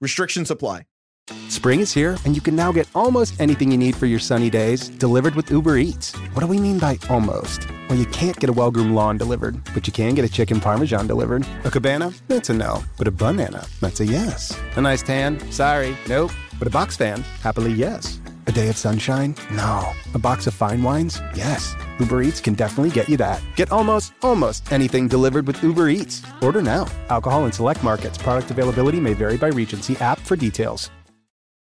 Restrictions apply. Spring is here, and you can now get almost anything you need for your sunny days delivered with Uber Eats. What do we mean by almost? Well, you can't get a well groomed lawn delivered, but you can get a chicken parmesan delivered. A cabana? That's a no. But a banana? That's a yes. A nice tan? Sorry, nope. But a box fan? Happily, yes. A day of sunshine? No. A box of fine wines? Yes. Uber Eats can definitely get you that. Get almost, almost anything delivered with Uber Eats. Order now. Alcohol in select markets. Product availability may vary by Regency app for details.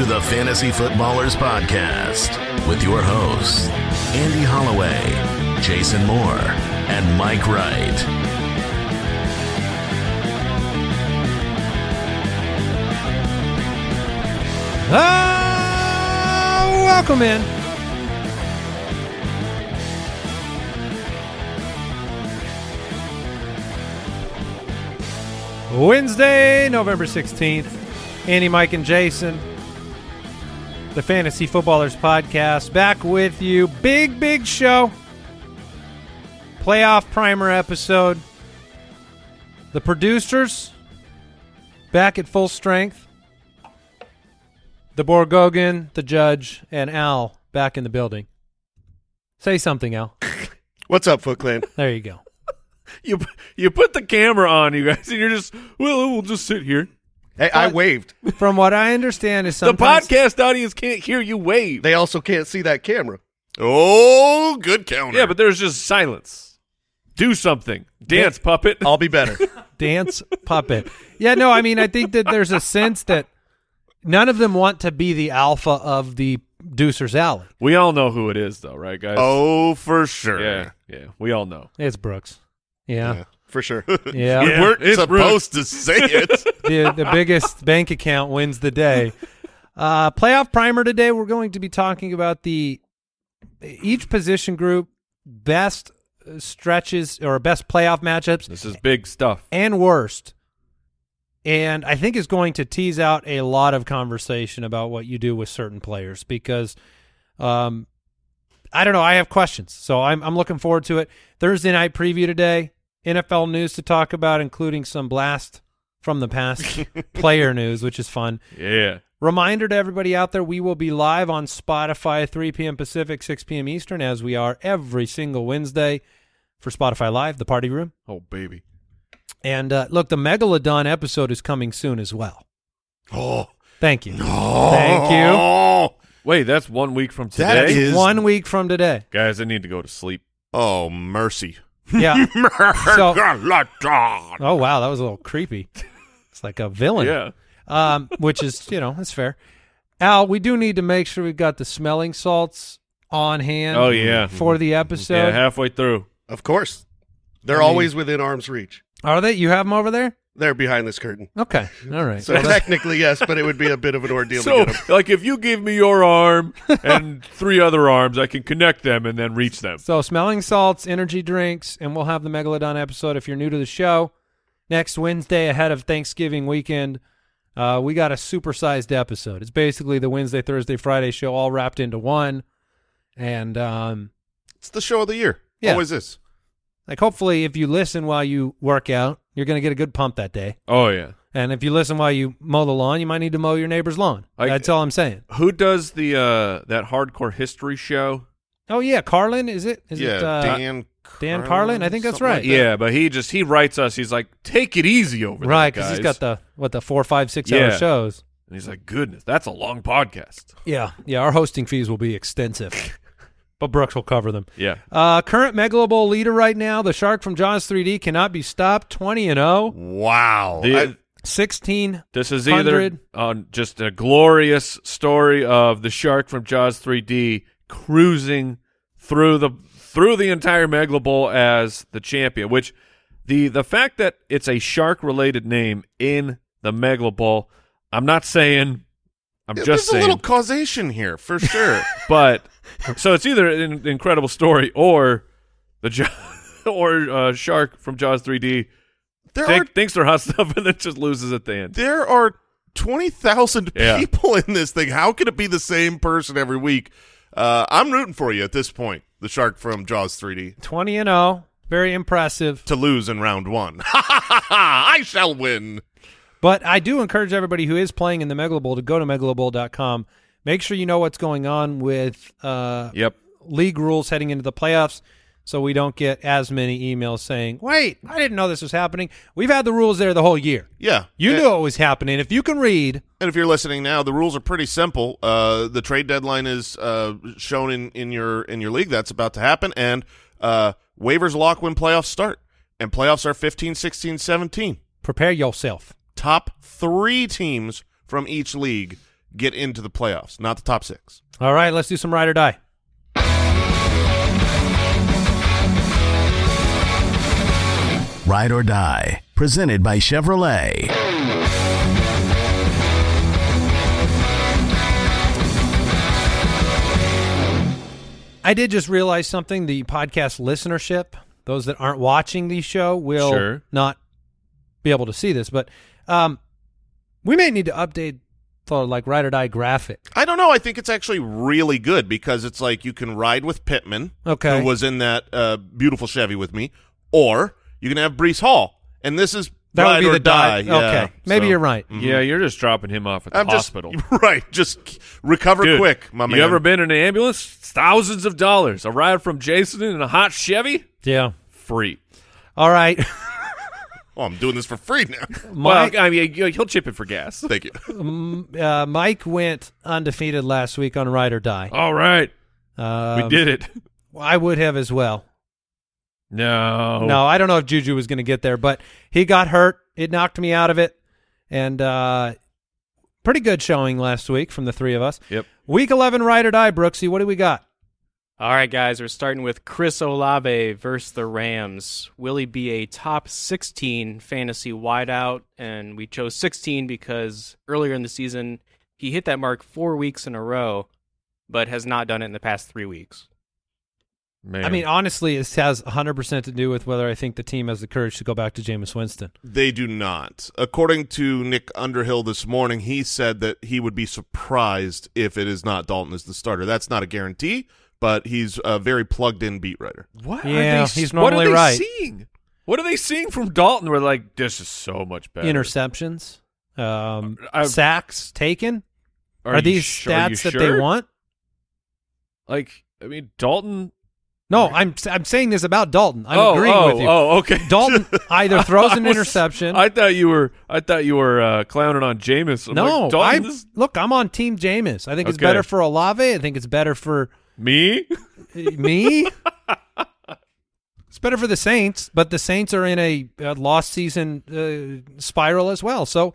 To the Fantasy Footballers Podcast with your hosts, Andy Holloway, Jason Moore, and Mike Wright. Ah, welcome in. Wednesday, November 16th. Andy, Mike, and Jason, the Fantasy Footballers Podcast, back with you. Big, big show. Playoff primer episode. The producers back at full strength. The Borgogan, the judge, and Al back in the building. Say something, Al. What's up, Foot Clan? There you go. you you put the camera on, you guys, and you're just well, we'll just sit here. Hey, I waved. From what I understand, is something. The sometimes podcast audience can't hear you wave. They also can't see that camera. Oh, good counter. yeah, but there's just silence. Do something. Dance, puppet. I'll be better. dance puppet. Yeah, no, I mean, I think that there's a sense that none of them want to be the alpha of the Deucer's Alley. We all know who it is, though, right, guys? oh, for sure. yeah, yeah. We all know. It's Brooks. Yeah, For sure. yeah. We Yeah, weren't it's supposed to say it. the the biggest bank account wins the day. Uh, playoff primer today. We're going to be talking about the each position group best stretches or best playoff matchups This is big stuff. and worst. And I think is going to tease out a lot of conversation about what you do with certain players because um I don't know, I have questions. So I'm I'm looking forward to it. Thursday night preview today, NFL news to talk about including some blast from the past player news, which is fun. Yeah. Reminder to everybody out there, we will be live on Spotify 3 p.m. Pacific, 6 p.m. Eastern, as we are every single Wednesday for Spotify Live, the party room. Oh, baby. And uh, look, the Megalodon episode is coming soon as well. Oh, Thank you. no. Thank you. Wait, that's one week from today? is- One week from today. Guys, I need to go to sleep. Oh, mercy. Yeah. So- oh, wow. That was a little creepy. It's like a villain. Yeah. Um, which is, you know, that's fair. Al, we do need to make sure we've got the smelling salts on hand Oh, yeah. for the episode. Yeah, halfway through. of course. They're I mean- always within arm's reach. Are they? You have them over there? They're behind this curtain. Okay. All right. So Well, that- technically, yes, but it would be a bit of an ordeal So, to get them. like, if you give me your arm and three other arms, I can connect them and then reach them. So, smelling salts, energy drinks, and we'll have the Megalodon episode. If you're new to the show, next Wednesday ahead of Thanksgiving weekend, uh, we got a supersized episode. It's basically the Wednesday, Thursday, Friday show all wrapped into one. And um, It's the show of the year. Yeah. Always is. Like, hopefully, if you listen while you work out, you're going to get a good pump that day. Oh, yeah. And if you listen while you mow the lawn, you might need to mow your neighbor's lawn. I- That's all I'm saying. Who does the uh that hardcore history show? Oh yeah, Carlin, is it? Is yeah, it? Uh, Dan Dan Carlin, I think that's Something like right. that. Yeah, but he just he writes us. He's like, take it easy over there, Right, because he's guys." got the what the four, five, six hour shows. And he's like, goodness, that's a long podcast. Yeah, yeah. Our hosting fees will be extensive, but Brooks will cover them. Yeah. Uh, current Megalo Bowl leader right now, the Shark from Jaws 3D cannot be stopped. Twenty and oh. 0, Wow. The- I- 16. This is either 100. on just a glorious story of the shark from Jaws 3D cruising through the through the entire Megalo Bowl as the champion. Which the the fact that it's a shark related name in the Megalo Bowl, I'm not saying. I'm there's just saying a little causation here for sure. but so it's either an incredible story or the jo- or uh, shark from Jaws 3D there think, are thinks they're hot stuff and then just loses at the end. there are twenty thousand Yeah. people in this thing. How could it be the same person every week? Uh, I'm rooting for you at this point. The shark from Jaws 3D 20 and 0. Very impressive. to lose in round one. I shall win. But I do encourage everybody who is playing in the Megalo Bowl to go to megalobowl.com. Make sure you know what's going on with uh, Yep. league rules heading into the playoffs so we don't get as many emails saying, wait, I didn't know this was happening. We've had the rules there the whole year. Yeah, You and, knew it was happening. If you can read, And if you're listening now, the rules are pretty simple. Uh, the trade deadline is uh, shown in, in your in your league. That's about to happen, and uh, waivers lock when playoffs start. And playoffs are 15, 16, 17. prepare yourself. Top three teams from each league get into the playoffs, not the top six. All right, let's do some ride or die. Ride or Die, presented by Chevrolet. I did just realize something. The podcast listenership, those that aren't watching the show, will Sure. not be able to see this. But um, we may need to update the like ride or die graphic. I don't know. I think it's actually really good because it's like you can ride with Pittman, Okay. who was in that uh, beautiful Chevy with me, or you can have Breece Hall, and this is That ride would be or the die. die. Okay, Yeah, maybe so- you're right. Yeah, you're just dropping him off at the I'm hospital. just right. Just recover Dude, quick, my man. You ever been in an ambulance? Thousands of dollars. A ride from Jason in a hot Chevy? Yeah. Free. All right. Oh, I'm doing this for free now. Mike, well, I mean, he'll chip it for gas. Thank you. uh, Mike went undefeated last week on ride or die. All right. Um, we did it. I would have as well. No. No, I don't know if Juju was going to get there, but he got hurt. It knocked me out of it. And uh, pretty good showing last week from the three of us. Yep. Week 11, ride or die, Brooksy. What do we got? All right, guys, we're starting with Chris Olave versus the Rams. Will he be a top 16 fantasy wideout? And we chose 16 because earlier in the season, he hit that mark four weeks in a row, but has not done it in the past three weeks. Man. I mean, honestly, it has 100% to do with whether I think the team has the courage to go back to Jameis Winston. They do not. According to Nick Underhill this morning, he said that he would be surprised if it is not Dalton as the starter. That's not a guarantee, but he's a very plugged in beat writer. what Yeah, are they, he's what are they right. seeing? What are they seeing from Dalton? We're like, this is so much better. Interceptions, um, I- sacks taken. Are, you these sh- are you stats that they want? Like, I mean, Dalton. No, I'm I'm saying this about Dalton. I'm oh, agreeing oh, with you. Oh, okay. Dalton either throws an I was- interception. I thought you were. I thought you were uh, clowning on Jameis. I'm no, like, Dalton, I this- look. I'm on Team Jameis. I think it's better for Olave. I think it's better for me. me. it's better for the Saints, but the Saints are in a, a lost season uh, spiral as well. So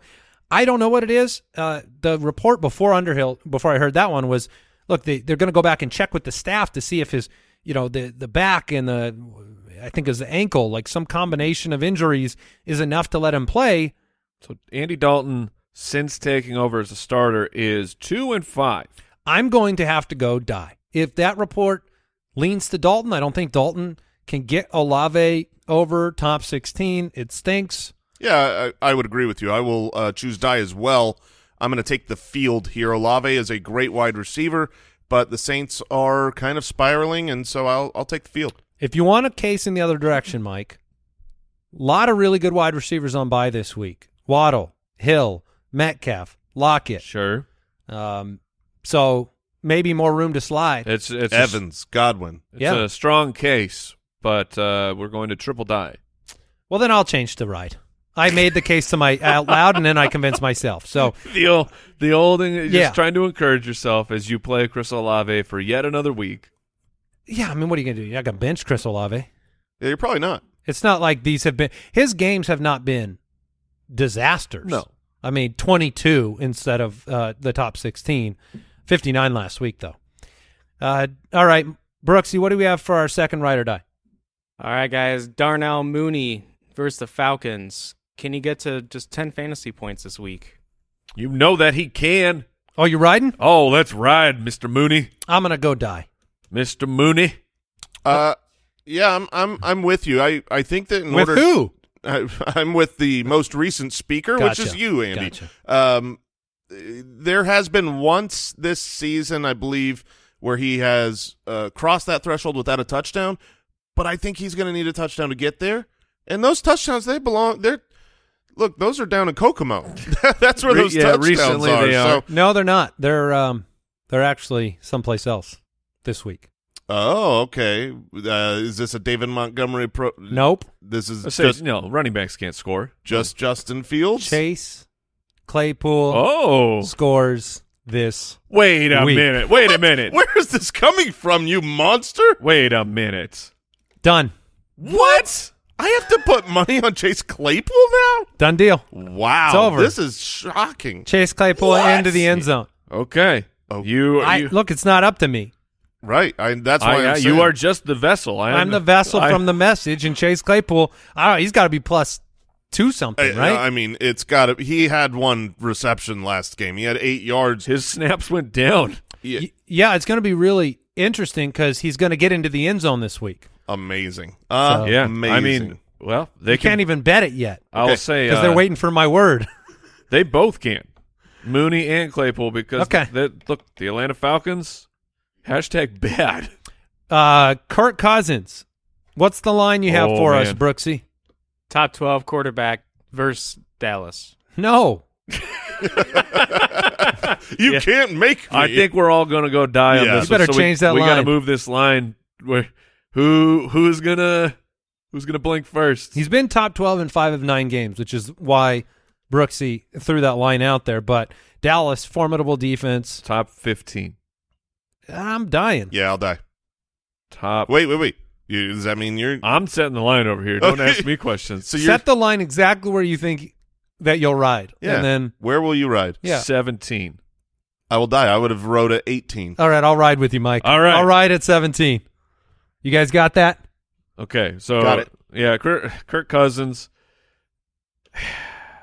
I don't know what it is. Uh, the report before Underhill, before I heard that one, was look they they're going to go back and check with the staff to see if his you know the the back and the I think is the ankle like some combination of injuries is enough to let him play. So Andy Dalton, since taking over as a starter, is two and five. I'm going to have to go die. If that report leans to Dalton, I don't think Dalton can get Olave over top 16. It stinks. Yeah, I, I would agree with you. I will uh, choose die as well. I'm going to take the field here. Olave is a great wide receiver, but the Saints are kind of spiraling, and so I'll I'll take the field. If you want a case in the other direction, Mike, a lot of really good wide receivers on by this week. Waddle, Hill, Metcalf, Lockett. Sure, Um, so maybe more room to slide. it's it's a- Evans, Godwin. it's Yeah. a strong case, but uh, we're going to triple die. Well, then I'll change to ride. I made the case to my out loud, and then I convinced myself. So The old, the old thing, just Yeah. trying to encourage yourself as you play Chris Olave for yet another week. yeah, I mean, what are you gonna do? You're not gonna bench Chris Olave. Yeah, you're probably not. It's not like these have been his games have not been disasters. No. I mean 22 instead of uh, the top 16. 59 last week though. Uh, all right, Brooksy, what do we have for our second ride or die? All right, guys. Darnell Mooney versus the Falcons. Can he get to just 10 fantasy points this week? You know that he can. Oh, you riding? Oh, let's ride, Mister Mooney, I'm gonna go die. Mister Mooney. Uh, yeah, I'm I'm I'm with you. I I think that in With order who? I, I'm with the most recent speaker, which is you, Andy. Gotcha. Um, there has been once this season, I believe, where he has uh, crossed that threshold without a touchdown, but I think he's going to need a touchdown to get there. And those touchdowns, they belong. They're look, those are down in Kokomo. That's where those yeah, touchdowns recently are. they So. No, they're not. They're um, they're actually someplace else this week. oh, okay. Uh, is this a David Montgomery pro? Nope. This is say, just no, running backs can't score. just Justin Fields. Chase Claypool Oh, scores this. wait a Weak. minute. Wait a minute. Where is this coming from, you monster? Wait a minute. Done. What? I have to put money on Chase Claypool now? Done deal. Wow. It's over. This is shocking. Chase Claypool What? into the end zone. Okay. Oh. you, I, you, look, it's not up to me. Right. I, that's why I- I'm I- you are just the vessel. I am I'm the vessel I- from the message, and Chase Claypool, I he's got to be plus two something, I, right? I mean, it's got to. He had one reception last game. He had eight yards. His snaps went down. Yeah, Y- yeah, it's going to be really interesting because he's going to get into the end zone this week. amazing. So- Uh, Yeah. amazing. I mean, well, they They can, can't even bet it yet I'll Okay. say because uh, they're waiting for my word. They both can't, Mooney and Claypool because Okay. they- look, the Atlanta Falcons hashtag bad. Uh, Kirk Cousins, what's the line you have Oh, for us, man. Brooksy? Top 12 quarterback versus Dallas. No, you Yeah. can't make. Me. I think we're all going to go die on this. You better one, so we- change that We got to move this line. Where who who's gonna who's gonna blink first? he's been top 12 in five of nine games, which is why Brooksy threw that line out there. But Dallas, formidable defense. top fifteen. I'm dying. Yeah, I'll die. Top. Wait, wait, wait. You, does that mean you're? I'm setting the line over here. Don't Okay. ask me questions. So you're. Set the line exactly where you think that you'll ride. yeah. And then, where will you ride? yeah. seventeen. I will die. I would have rode at 18. All right, I'll ride with you, Mike. All right. I'll ride at 17. You guys got that? Okay, so Got it. Yeah, Kirk, Kirk Cousins.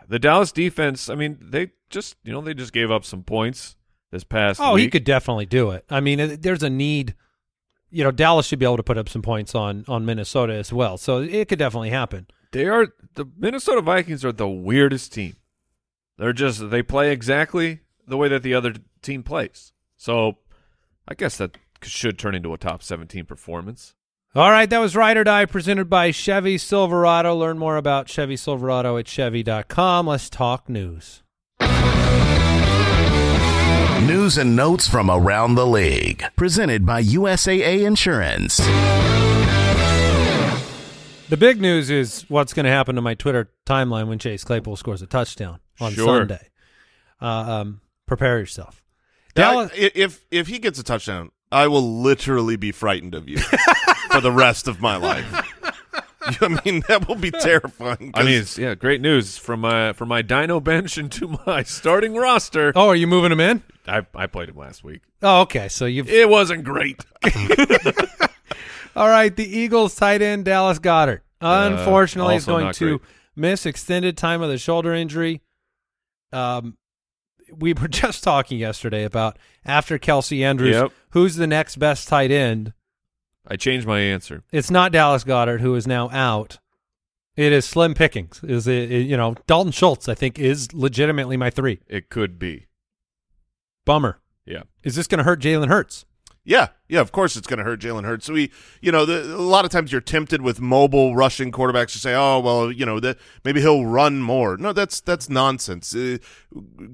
The Dallas defense. I mean, they just you know they just gave up some points this past. Oh, he week. could definitely do it. I mean, it- there's a need. You know, Dallas should be able to put up some points on on Minnesota as well. So it could definitely happen. They are the Minnesota Vikings are the weirdest team. They're just they play exactly the way that the other team plays. So I guess that should turn into a top 17 performance. All right, that was Ride or Die presented by Chevy Silverado. Learn more about Chevy Silverado at Chevy.com. Let's talk news. News and notes from around the league. Presented by USAA Insurance. The big news is what's going to happen to my Twitter timeline when Chase Claypool scores a touchdown on Sure. Sunday. Uh, um, prepare yourself. Dallas, i- if if he gets a touchdown, I will literally be frightened of you for the rest of my life. I mean, that will be terrifying. I mean, it's, yeah, great news from my from my Dino bench into my starting roster. oh, are you moving him in? I I played him last week. Oh, okay. So you've It wasn't great. All right, the Eagles tight end Dallas Goedert. Unfortunately, is Uh, also going to great. miss extended time of the shoulder injury. Um, we were just talking yesterday about after Kelce Andrews, Yep. who's the next best tight end? I changed my answer. It's not Dallas Goedert, who is now out. It is Slim Pickings. Is it, it- you know Dalton Schultz? I think is legitimately my three. It could be. Bummer. Yeah. Is this going to hurt Jalen Hurts? yeah, yeah. Of course, it's going to hurt Jalen Hurts. So we, you know, the, a lot of times you're tempted with mobile rushing quarterbacks to say, "Oh, well, you know, that maybe he'll run more." No, that's that's nonsense. Uh,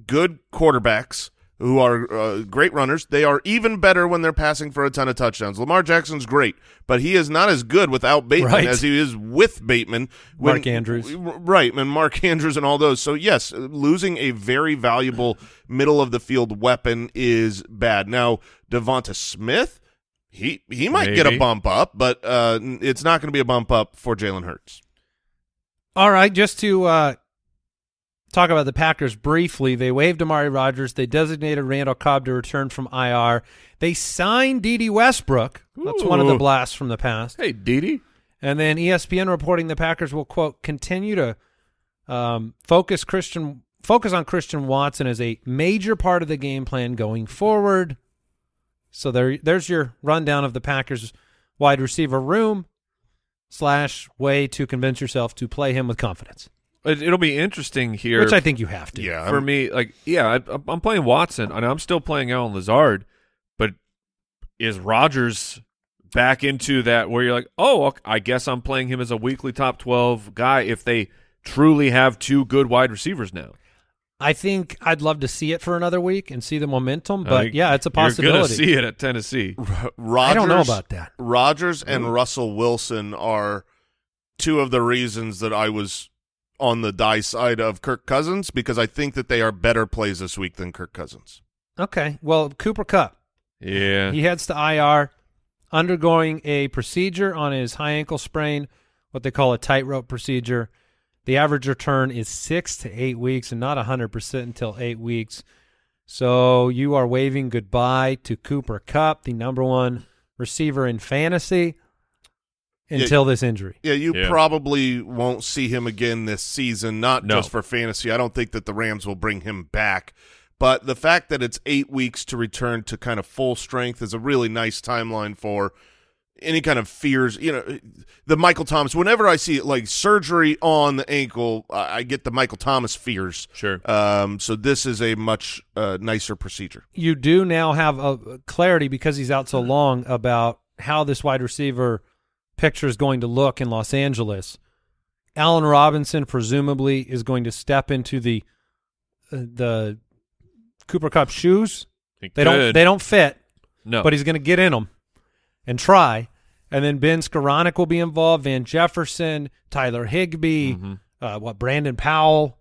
good quarterbacks who are uh, great runners. They are even better when they're passing for a ton of touchdowns. Lamar Jackson's great, but he is not as good without Bateman Right. as he is with Bateman. When- Mark Andrews. Right, and Mark Andrews and all those. So, yes, losing a very valuable middle of the field weapon is bad. Now, Devonta Smith, he, he might get a bump up, but uh, it's not going to be a bump up for Jalen Hurts. All right, just to uh, talk about the Packers briefly, they waived Amari Rogers. They designated Randall Cobb to return from IR. They signed Dede Westbrook. That's one of the blasts from the past. Hey, Dede. And then ESPN reporting the Packers will quote continue to um, focus Christian focus on Christian Watson as a major part of the game plan going forward. So there, there's your rundown of the Packers wide receiver room slash way to convince yourself to play him with confidence, It, it'll be interesting here. which I think you have to. Yeah, for I'm- me, like, yeah, I, I'm playing Watson, and I'm still playing Allen Lazard, but is Rodgers back into that where you're like, oh, ok- I guess I'm playing him as a weekly top 12 guy if they truly have two good wide receivers now? I think I'd love to see it for another week and see the momentum, but Like, yeah, it's a You're going possibility. to see it at Tennessee. Rodgers, I don't know about that. Rodgers and mm-hmm. Russell Wilson are two of the reasons that I was on the die side of Kirk Cousins because I think that they are better plays this week than Kirk Cousins. Okay, well, Cooper Kupp. Yeah. He heads to IR, undergoing a procedure on his high ankle sprain, what they call a tightrope procedure. The average return is six to eight weeks and not 100% until eight weeks. So you are waving goodbye to Cooper Kupp, the number one receiver in fantasy, Yeah. until this injury. Yeah, you Yeah. probably won't see him again this season, not No. just for fantasy. I don't think that the Rams will bring him back. But the fact that it's eight weeks to return to kind of full strength is a really nice timeline for any kind of fears. You know, the Michael Thomas, whenever I see like surgery on the ankle, I I get the Michael Thomas fears. Sure. Um, so this is a much uh, nicer procedure. you do now have a clarity because he's out so long about how this wide receiver picture is going to look in Los Angeles. Allen Robinson presumably is going to step into the uh, the Cooper Kupp shoes. He They don't they don't fit, No. but he's going to get in them and try. And then Ben Skowronek will be involved. Van Jefferson, Tyler Higbee, Mhm. uh, what Brandon Powell.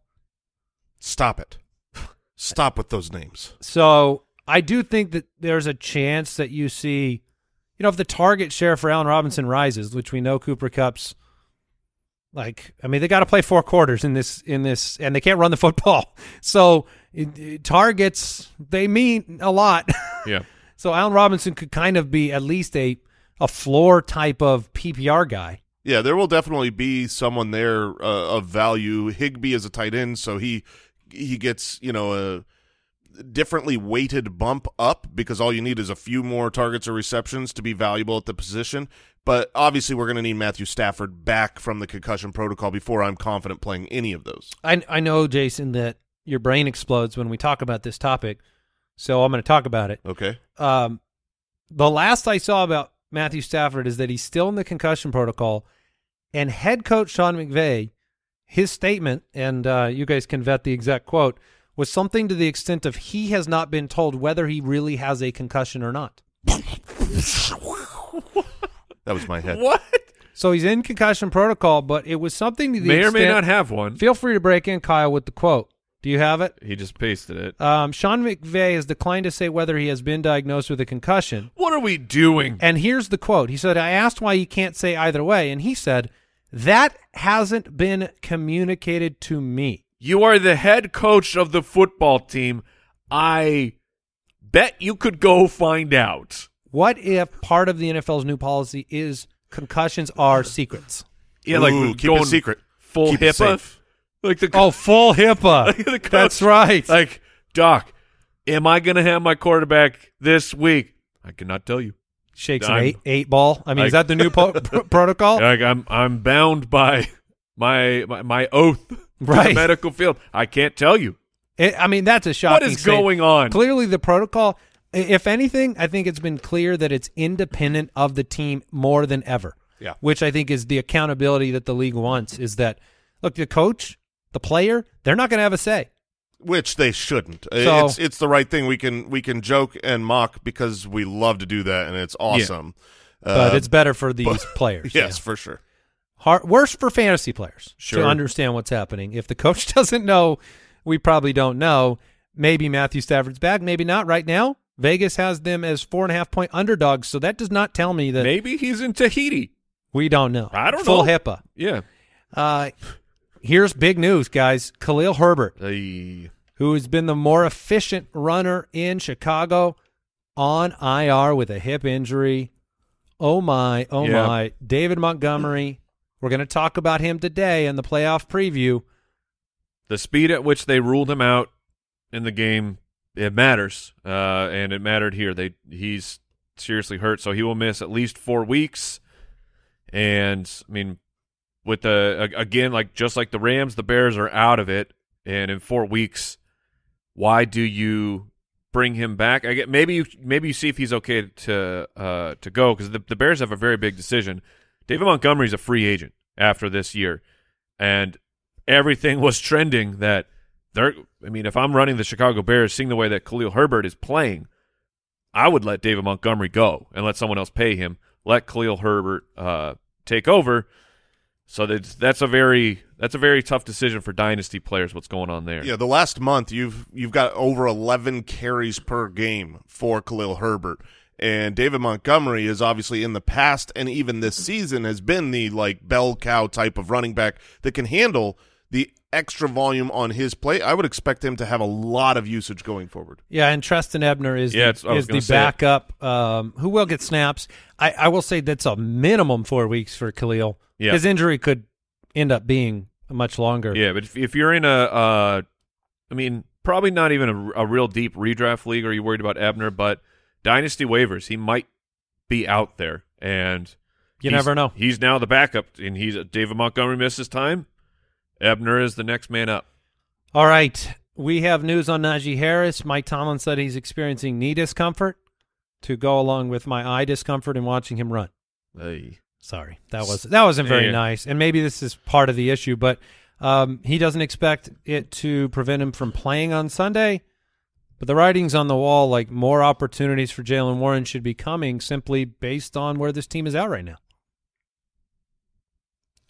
Stop it. Stop with those names. So I do think that there's a chance that you see, you know, if the target share for Allen Robinson rises, which we know Cooper Kupp's like, I mean, they got to play four quarters in this in this, and they can't run the football. So it, it- targets they mean a lot. Yeah. so Allen Robinson could kind of be at least a a floor type of PPR guy. Yeah, there will definitely be someone there uh, of value. Higbee is a tight end, so he he gets you know a differently weighted bump up because all you need is a few more targets or receptions to be valuable at the position. But obviously, we're going to need Matthew Stafford back from the concussion protocol before I'm confident playing any of those. I I know Jason that your brain explodes when we talk about this topic, so I'm going to talk about it. Okay. um, the last I saw about Matthew Stafford is that he's still in the concussion protocol, and head coach Sean McVay, his statement, and uh, you guys can vet the exact quote, was something to the extent of he has not been told whether he really has a concussion or not. That was my head. What? So he's in concussion protocol, but it was something to the May or may not have one. Feel free to break in, Kyle, with the quote. Do you have it? He just pasted it. Um, Sean McVay has declined to say whether he has been diagnosed with a concussion. What are we doing? And here's the quote. He said, I asked why you can't say either way. And he said, That hasn't been communicated to me. You are the head coach of the football team. I bet you could go find out. What if part of the NFL's new policy is concussions are secrets? Yeah, like Ooh, keep going it secret. full Keep it HIPAA. safe. Like the Oh, full HIPAA. the coach- That's right. Like Doc, am I going to have my quarterback this week? I cannot tell you. Shakes an I'm- eight, eight ball. I mean, is that the new po- pr- protocol? Like I'm I'm bound by my my, my oath to Right. the medical field. I can't tell you. It, I mean, that's a What shocking is statement. going on? Clearly, the protocol, if anything, I think it's been clear that it's independent of the team more than ever. Yeah. Which I think is the accountability that the league wants is that, look, the coach, the player, they're not going to have a say. which they shouldn't. So- it's it's the right thing. We can we can joke and mock because we love to do that, and it's awesome. but Uh, it's better for these players. yes, yeah. for sure. Hard, worse for fantasy players Sure. to understand what's happening. If the coach doesn't know, we probably don't know. Maybe Matthew Stafford's back, maybe not. Right now, Vegas has them as four and a half point underdogs, so that does not tell me that Maybe he's in Tahiti. we don't know. I don't Full know. HIPAA. Yeah. Uh, here's big news, guys. Khalil Herbert, Ay. who has been the more efficient runner in Chicago, on IR with a hip injury. Oh my, oh Yeah. my. David Montgomery. We're going to talk about him today in the playoff preview. the speed at which they ruled him out in the game it matters uh, and it mattered here. They he's seriously hurt so he will miss at least four weeks. And i mean with the again like just like the rams the bears are out of it and in four weeks why do you bring him back? I get maybe you maybe you see if he's okay to uh to go because the, the bears have a very big decision david montgomery's a free agent after this year and everything was trending that they're I mean, if I'm running the Chicago Bears, seeing the way that Khalil Herbert is playing, I would let David Montgomery go and let someone else pay him. Let Khalil Herbert uh, take over. So that's that's a very that's a very tough decision for dynasty players. What's going on there? Yeah, the last month you've you've got over 11 carries per game for Khalil Herbert. And David Montgomery is obviously in the past and even this season has been the like bell cow type of running back that can handle the extra volume on his play. I would expect him to have a lot of usage going forward. Yeah, and Trestan Ebner is Yeah, the, it's- I was is the gonna say it. backup um, who will get snaps. I, I will say that's a minimum four weeks for Khalil. Yeah. His injury could end up being much longer. Yeah, but if, if you're in a, uh, I mean, probably not even a, a real deep redraft league, are you worried about Ebner? But dynasty waivers, he might be out there, and You never know. He's now the backup, and he's David Montgomery misses time. Ebner is the next man up. All right. We have news on Najee Harris. Mike Tomlin said he's experiencing knee discomfort to go along with my eye discomfort in watching him run. Hey. Sorry, that was that wasn't very Yeah. nice, and maybe this is part of the issue. But um, he doesn't expect it to prevent him from playing on Sunday. But the writing's on the wall, like more opportunities for Jaylen Warren should be coming, simply based on where this team is at right now.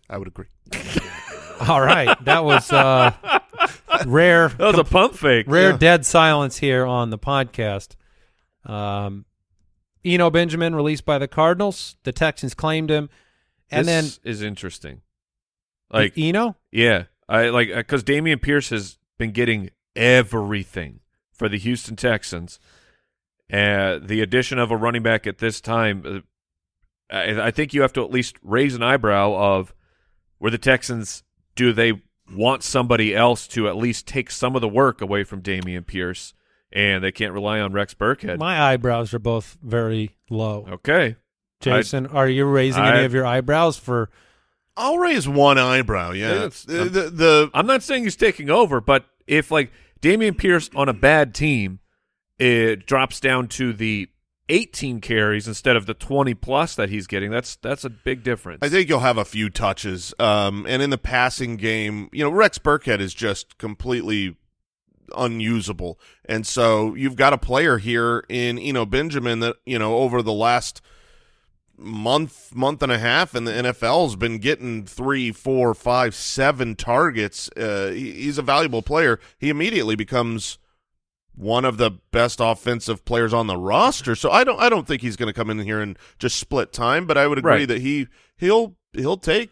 I would agree. All right, that was uh, rare. That was a pump fake. rare Yeah. dead silence here on the podcast. Um, Eno Benjamin released by the Cardinals. The Texans claimed him, and this is interesting. Like, then Eno. yeah, I like because Dameon Pierce has been getting everything for the Houston Texans. Uh, the addition of a running back at this time, uh, I, I think you have to at least raise an eyebrow of where the Texans do they want somebody else to at least take some of the work away from Dameon Pierce, and they can't rely on Rex Burkhead. My eyebrows are both very low. okay, Jason, are you raising any of your eyebrows for? I'll raise one eyebrow. Yeah, It's- the, the, the I'm not saying he's taking over, but if like Dameon Pierce on a bad team, it drops down to the 18 carries instead of the 20 plus that he's getting. That's that's a big difference. I think you'll have a few touches. Um, and in the passing game, you know, Rex Burkhead is just completely unusable. And so you've got a player here in Eno Benjamin that, you know, over the last month, month and a half, and the NFL's been getting three, four, five, seven targets. Uh, he- he's a valuable player. He immediately becomes one of the best offensive players on the roster. So I don't I don't think he's going to come in here and just split time, but I would agree Right. that he he'll he'll take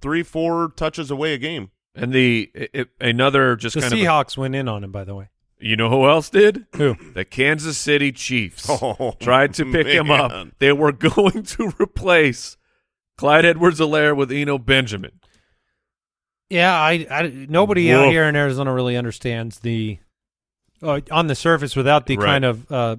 3 4 touches away a game. and the it, another just The kind of Seahawks went in on him, by the way. You know who else did? Who? The Kansas City Chiefs Oh, tried to pick him up. They were going to replace Clyde Edwards-Helaire with Eno Benjamin. Yeah, I, I nobody out here in Arizona really understands the uh, on the surface without the Right. kind of uh,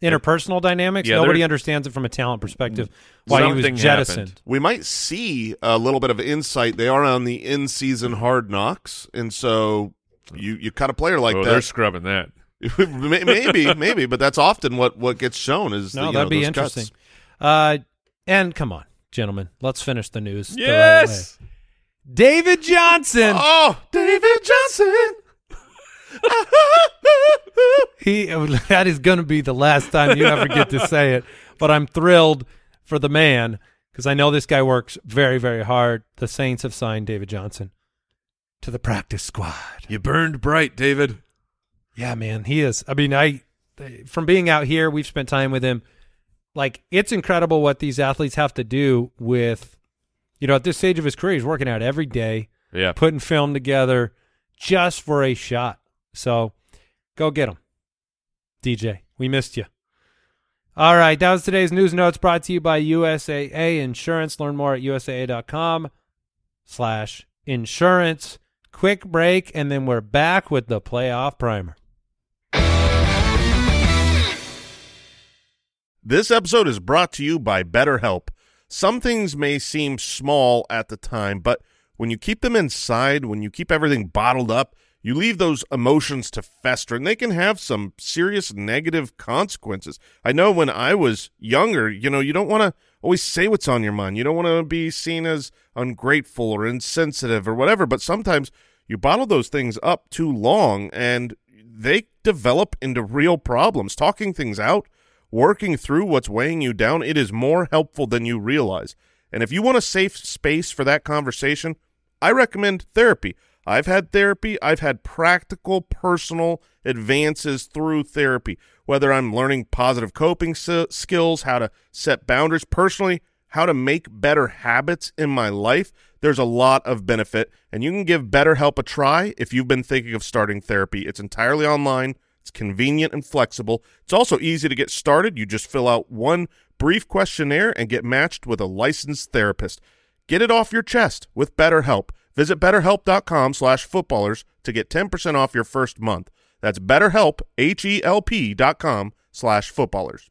interpersonal dynamics. Yeah, nobody understands it from a talent perspective. Why he Something was jettisoned. happened. We might see a little bit of insight. They are on the in-season hard knocks, and so you you cut a player like oh, they're scrubbing that. Maybe, maybe, but that's often what what gets shown is No, the, you that'd know, be those interesting. cuts. Uh, and come on, gentlemen, let's finish the news. the right Yes. way. David Johnson. Oh, David Johnson. he that is going to be the last time you ever get to say it. But I'm thrilled for the man because I know this guy works very, very hard. The Saints have signed David Johnson to the practice squad. You burned bright, David. Yeah, man, he is. I mean, I from being out here, we've spent time with him. Like, it's incredible what these athletes have to do with, you know, at this stage of his career, he's working out every day, Yeah. putting film together just for a shot. So, go get him, DJ. We missed you. All right, that was today's news notes brought to you by USAA Insurance. Learn more at usaa.com slash insurance. Quick break, and then we're back with the playoff primer. This episode is brought to you by BetterHelp. Some things may seem small at the time, but when you keep them inside, when you keep everything bottled up, you leave those emotions to fester, and they can have some serious negative consequences. I know when I was younger, you know, you don't want to always say what's on your mind. You don't want to be seen as ungrateful or insensitive or whatever, but sometimes you bottle those things up too long and they develop into real problems. Talking things out working through what's weighing you down, it is more helpful than you realize. And if you want a safe space for that conversation, I recommend therapy. I've had therapy. I've had practical, personal advances through therapy, whether I'm learning positive coping skills, how to set boundaries personally, how to make better habits in my life. There's a lot of benefit, and you can give BetterHelp a try if you've been thinking of starting therapy. It's entirely online. It's convenient and flexible. It's also easy to get started. You just fill out one brief questionnaire and get matched with a licensed therapist. Get it off your chest with BetterHelp. Visit betterhelp.com slash footballers to get 10% off your first month. That's betterhelp, H-E-L-P dot com slash footballers.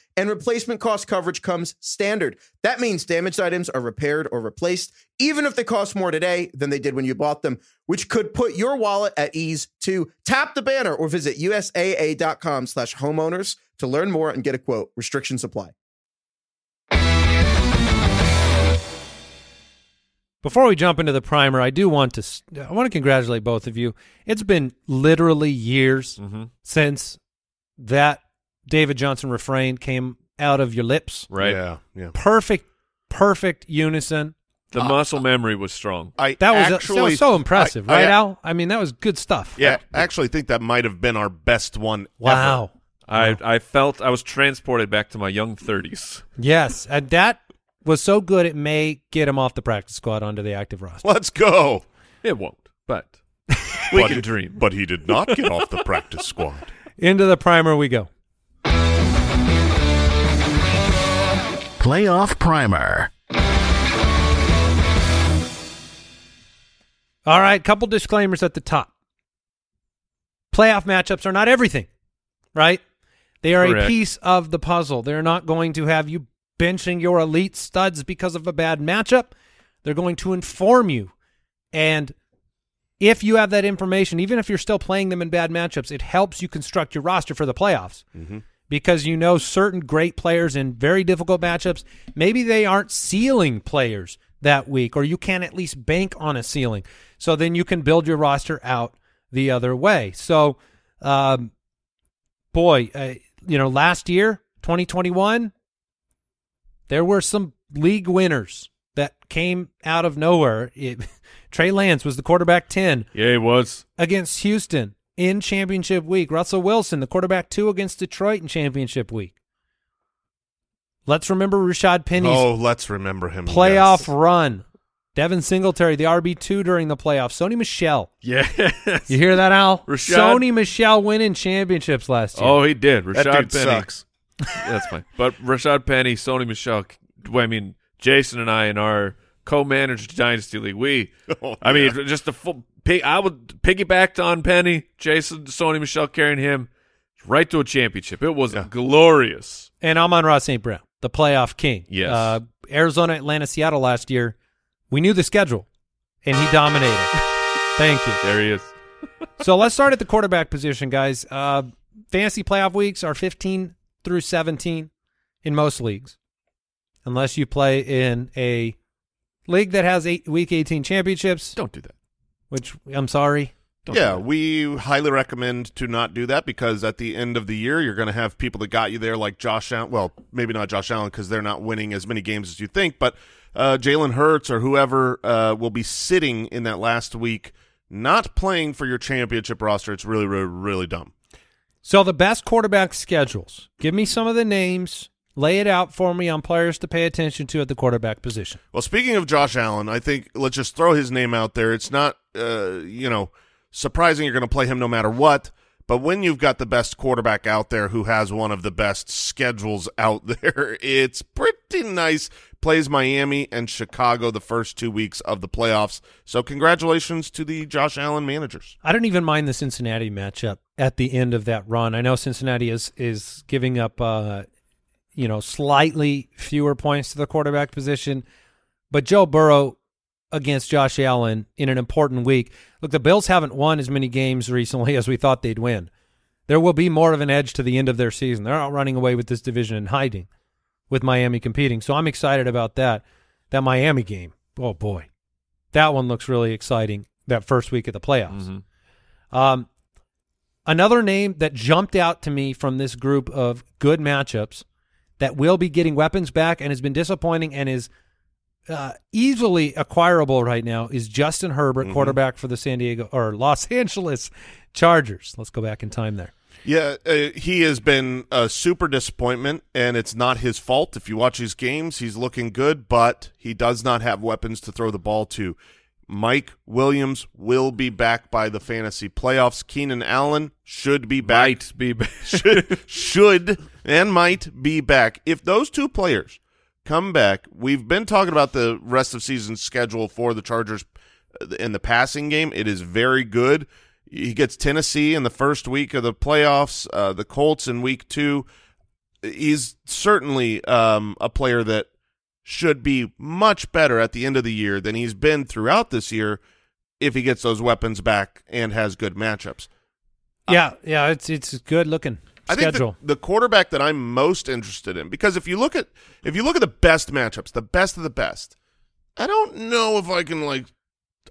and replacement cost coverage comes standard. That means damaged items are repaired or replaced, even if they cost more today than they did when you bought them, which could put your wallet at ease too. Tap the banner or visit usaa.com slash homeowners to learn more and get a quote. Restrictions apply. Before we jump into the primer, I do want to I want to congratulate both of you. It's been literally years Mm-hmm. since that David Johnson refrain came out of your lips. Right. Yeah, yeah. Perfect, perfect unison. The uh, muscle uh, memory was strong. I That was, actually, that was so impressive, I- I- right, Al? I mean, that was good stuff. Yeah, I actually think that might have been our best one Wow. I I felt I was transported back to my young 30s. Yes, and that was so good it may get him off the practice squad onto the active roster. ever. Let's go. It won't, but we But can dream. But he did not get off the practice squad. Into the primer we go. Playoff Primer. All right, couple disclaimers at the top. Playoff matchups are not everything, right? They are a piece of the puzzle. They're not going to have you benching your elite studs because of a bad matchup. They're going to inform you. And if you have that information, even if you're still playing them in bad matchups, it helps you construct your roster for the playoffs mm-hmm. Because you know certain great players in very difficult matchups, maybe they aren't ceiling players that week, or you can at least bank on a ceiling. So then you can build your roster out the other way. So, um, boy, uh, you know, last year, 2021, there were some league winners that came out of nowhere. It, Trey Lance was the quarterback 10 Yeah, it was. against Houston in championship week. Russell Wilson, the quarterback two against Detroit in championship week. Let's remember Rashaad Penny's oh, let's remember him. playoff yes. run. Devin Singletary, the RB two during the playoffs. Sony Michel. Yes. You hear that, Al? Rashaad- Sony Michel winning championships last year. Oh, he did. That Rashaad dude Penny. sucks. That's fine. But Rashaad Penny, Sony Michel, I mean, Jason and I in our co-managed dynasty league, we, Oh, I yeah. mean, just the full, I would piggybacked on Penny, Jason, Sony Michel carrying him right to a championship. It was Yeah. glorious. And Amon-Ra St. Brown, the playoff king. Yes. Uh, Arizona, Atlanta, Seattle last year. We knew the schedule, and he dominated. Thank you. There he is. so let's start at the quarterback position, guys. Uh, fantasy playoff weeks are 15 through 17 in most leagues, unless you play in a league that has eight, week 18 championships. Don't do that. Which I'm sorry. Don't yeah, we highly recommend to not do that because at the end of the year, you're going to have people that got you there, like Josh Allen. Well, maybe not Josh Allen because they're not winning as many games as you think, but uh, Jalen Hurts or whoever uh, will be sitting in that last week, not playing for your championship roster. It's really, really, really dumb. So the best quarterback schedules. Give me some of the names. Lay it out for me on players to pay attention to at the quarterback position. Well, speaking of Josh Allen, I think let's just throw his name out there. It's not, uh, you know, surprising you're going to play him no matter what. But when you've got the best quarterback out there who has one of the best schedules out there, it's pretty nice. Plays Miami and Chicago the first two weeks of the playoffs. So congratulations to the Josh Allen managers. I don't even mind the Cincinnati matchup at the end of that run. I know Cincinnati is is giving up, uh, you know, slightly fewer points to the quarterback position, but Joe Burrow against Josh Allen in an important week. Look, the Bills haven't won as many games recently as we thought they'd win. There will be more of an edge to the end of their season. They're not running away with this division and hiding with Miami competing. So I'm excited about that. That Miami game. Oh boy. That one looks really exciting that first week of the playoffs. Mhm. Um, another name that jumped out to me from this group of good matchups that will be getting weapons back and has been disappointing and is uh, easily acquirable right now is Justin Herbert, Mhm. quarterback for the San Diego or Los Angeles Chargers. Let's go back in time there. Yeah, uh, he has been a super disappointment, and it's not his fault. If you watch his games, he's looking good, but he does not have weapons to throw the ball to. Mike Williams will be back by the fantasy playoffs. Keenan Allen should be back. Might be back. should, should and might be back. If those two players come back, we've been talking about the rest of season schedule for the Chargers uh, in the passing game. It is very good. He gets Tennessee in the first week of the playoffs, uh, the Colts in week two. He's certainly um, a player that should be much better at the end of the year than he's been throughout this year if he gets those weapons back and has good matchups. Uh, yeah, yeah, it's it's good looking I think schedule. the, the quarterback that I'm most interested in because if you look at if you look at the best matchups, the best of the best, I don't know if I can like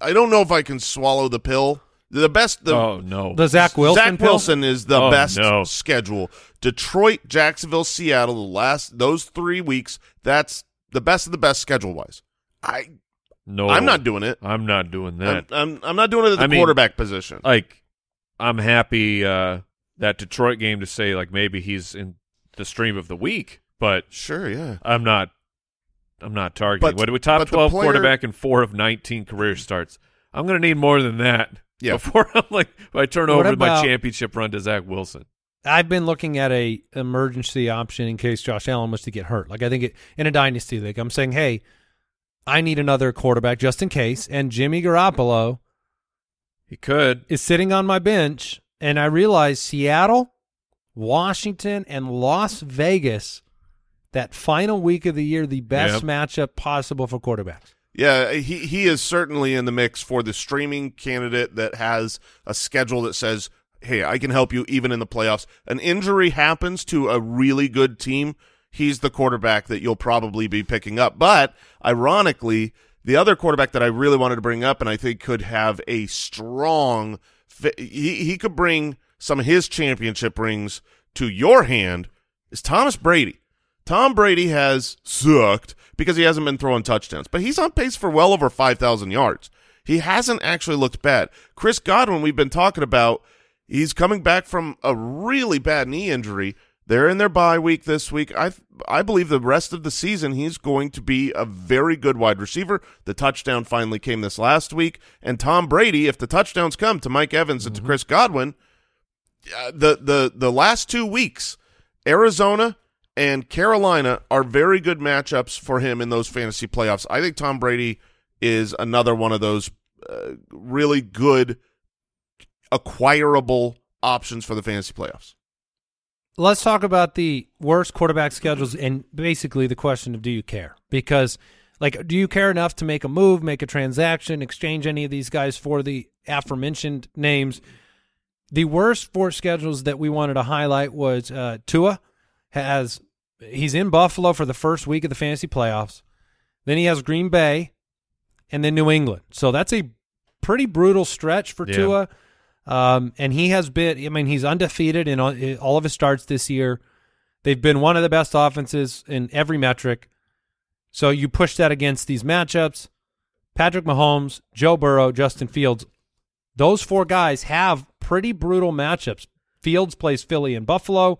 I don't know if I can swallow the pill. The best the oh no. the Zach Wilson. Zach pill? Wilson is the Oh, best no. schedule. Detroit, Jacksonville, Seattle, the last those 3 weeks, that's the best of the best schedule wise. I no. I'm not doing it. I'm not doing I'm, that. I'm I'm not doing it at the I mean- quarterback position. like, I'm happy uh, that Detroit game to say like maybe he's in the stream of the week, but Sure, yeah. I'm not. I'm not targeting. But- what do we top twelve player- quarterback in four of nineteen career starts? I'm going to need more than that. Yeah. Before I'm like, if I turn What over my championship run to Zach Wilson. I've been looking at a emergency option in case Josh Allen was to get hurt. Like I think it, in a dynasty league, I'm saying, hey, I need another quarterback just in case. And Jimmy Garoppolo He could. is sitting on my bench, and I realize Seattle, Washington, and Las Vegas, that final week of the year, the best Yep. matchup possible for quarterbacks. Yeah, he he is certainly in the mix for the streaming candidate that has a schedule that says, "Hey, I can help you even in the playoffs." An injury happens to a really good team, he's the quarterback that you'll probably be picking up. But ironically, the other quarterback that I really wanted to bring up and I think could have a strong fi- he he could bring some of his championship rings to your hand is Thomas Brady. Tom Brady has sucked because he hasn't been throwing touchdowns, but he's on pace for well over 5,000 yards. He hasn't actually looked bad. Chris Godwin, we've been talking about, he's coming back from a really bad knee injury. They're in their bye week this week. I I believe the rest of the season he's going to be a very good wide receiver. The touchdown finally came this last week, and Tom Brady, if the touchdowns come to Mike Evans and to Chris Godwin, uh, the the the last two weeks, Arizona and Carolina are very good matchups for him in those fantasy playoffs. I think Tom Brady is another one of those uh, really good acquirable options for the fantasy playoffs. Let's talk about the worst quarterback schedules and basically the question of do you care? Because like do you care enough to make a move, make a transaction, exchange any of these guys for the aforementioned names? the worst four schedules that we wanted to highlight was uh, Tua has he's in Buffalo for the first week of the fantasy playoffs. Then he has Green Bay, and then New England. So that's a pretty brutal stretch for Yeah. Tua. Um, and he has been. I mean, he's undefeated in all, of his starts this year. They've been one of the best offenses in every metric. So you push that against these matchups. Patrick Mahomes, Joe Burrow, Justin Fields. Those four guys have pretty brutal matchups. Fields plays Philly and Buffalo.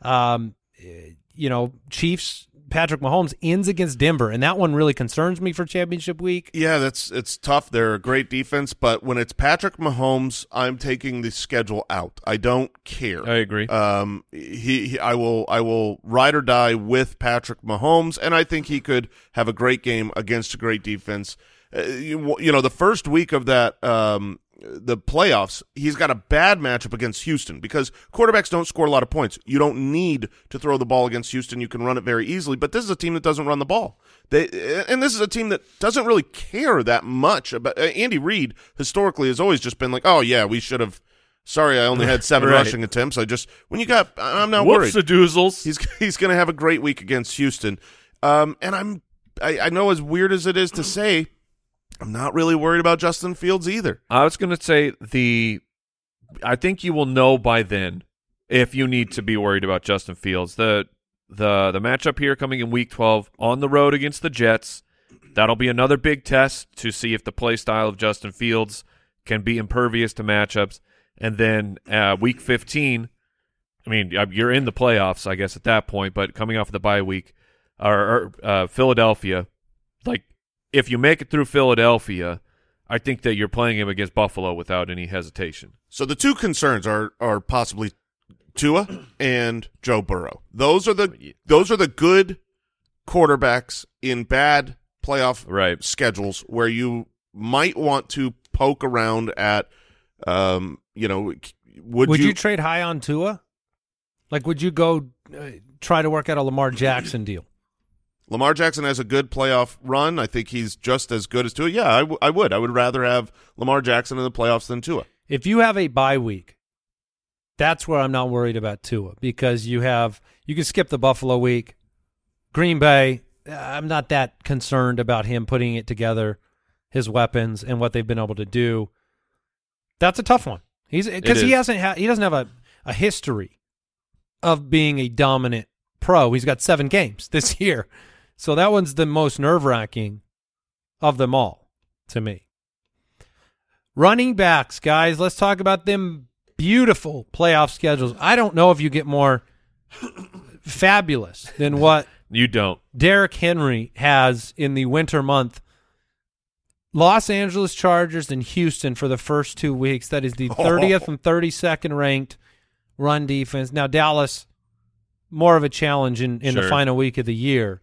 Um, eh, you know, Chiefs. Patrick Mahomes ends against Denver, and that one really concerns me for championship week. Yeah, that's it's tough. They're a great defense, but when it's Patrick Mahomes, I'm taking the schedule out. I don't care. I agree. Um, he, he, I will, I will ride or die with Patrick Mahomes, and I think he could have a great game against a great defense. Uh, you, you know, the first week of that, um, the playoffs, he's got a bad matchup against Houston because quarterbacks don't score a lot of points. You don't need to throw the ball against Houston; you can run it very easily. But this is a team that doesn't run the ball. They, and this is a team that doesn't really care that much about. Uh, Andy Reid historically has always just been like, "Oh yeah, we should have." Sorry, I only had seven Right. rushing attempts. I just when you got, I'm not Whoops, worried. the doozles. He's he's going to have a great week against Houston, um, and I'm I, I know as weird as it is to say, I'm not really worried about Justin Fields either. I was going to say the. I think you will know by then if you need to be worried about Justin Fields. The the the matchup here coming in Week 12 on the road against the Jets. That'll be another big test to see if the play style of Justin Fields can be impervious to matchups. And then uh, Week 15. I mean, uh, you're in the playoffs, I guess, at that point. But coming off of the bye week, or, or uh, Philadelphia, like if you make it through Philadelphia, I think that you're playing him against Buffalo without any hesitation. So the two concerns are are possibly Tua and Joe Burrow. Those are the those are the good quarterbacks in bad playoff Right. schedules where you might want to poke around at. Um, you know, would, Would, you, you, trade high on Tua? Like, would you go uh, try to work out a Lamar Jackson deal? Lamar Jackson has a good playoff run. I think he's just as good as Tua. Yeah, I, w- I would. I would rather have Lamar Jackson in the playoffs than Tua. If you have a bye week, that's where I'm not worried about Tua because you have you can skip the Buffalo week. Green Bay, I'm not that concerned about him putting it together, his weapons and what they've been able to do. That's a tough one. He's because he hasn't ha- he doesn't have a, a history of being a dominant pro. He's got seven games this year, so that one's the most nerve wracking of them all to me. Running backs, guys, let's talk about them beautiful playoff schedules. I don't know if you get more fabulous than what You don't. Derrick Henry has in the winter month. Los Angeles Chargers and Houston for the first two weeks. That is the 30th and 32nd ranked run defense. Now, Dallas, more of a challenge in, in the final week of the year.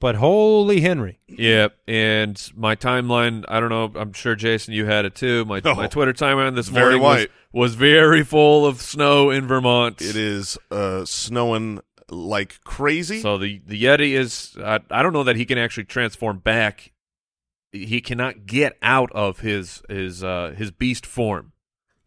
But holy Henry. Yeah, and my timeline, I don't know, I'm sure Jason you had it too. My Oh. my Twitter timeline this Very morning was, white. was very full of snow in Vermont. It is uh, snowing like crazy. So the the Yeti is I, I don't know that he can actually transform back. He cannot get out of his his uh his beast form.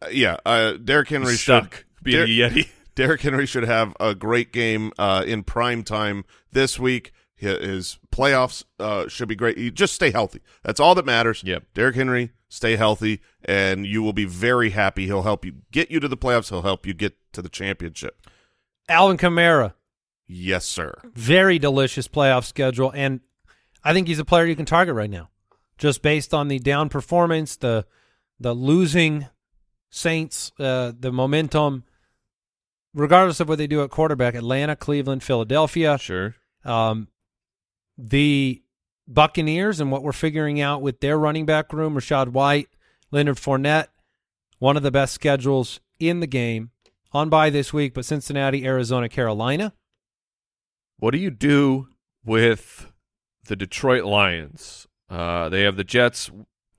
Uh, yeah, uh, Derrick Henry He's should stuck being a Yeti. Derrick Henry should have a great game uh, in prime time this week. Hi- His playoffs uh, should be great. You just stay healthy. That's all that matters. Yep. Derrick Henry, stay healthy, and you will be very happy. He'll help you get you to the playoffs. He'll help you get to the championship. Alvin Kamara, Yes, sir. very delicious playoff schedule, and I think he's a player you can target right now, just based on the down performance, the the losing Saints, uh, the momentum. Regardless of what they do at quarterback, Atlanta, Cleveland, Philadelphia, Sure. um, the Buccaneers, and what we're figuring out with their running back room, Rachaad White, Leonard Fournette, one of the best schedules in the game on by this week, but Cincinnati, Arizona, Carolina. What do you do with the Detroit Lions? Uh, they have the Jets,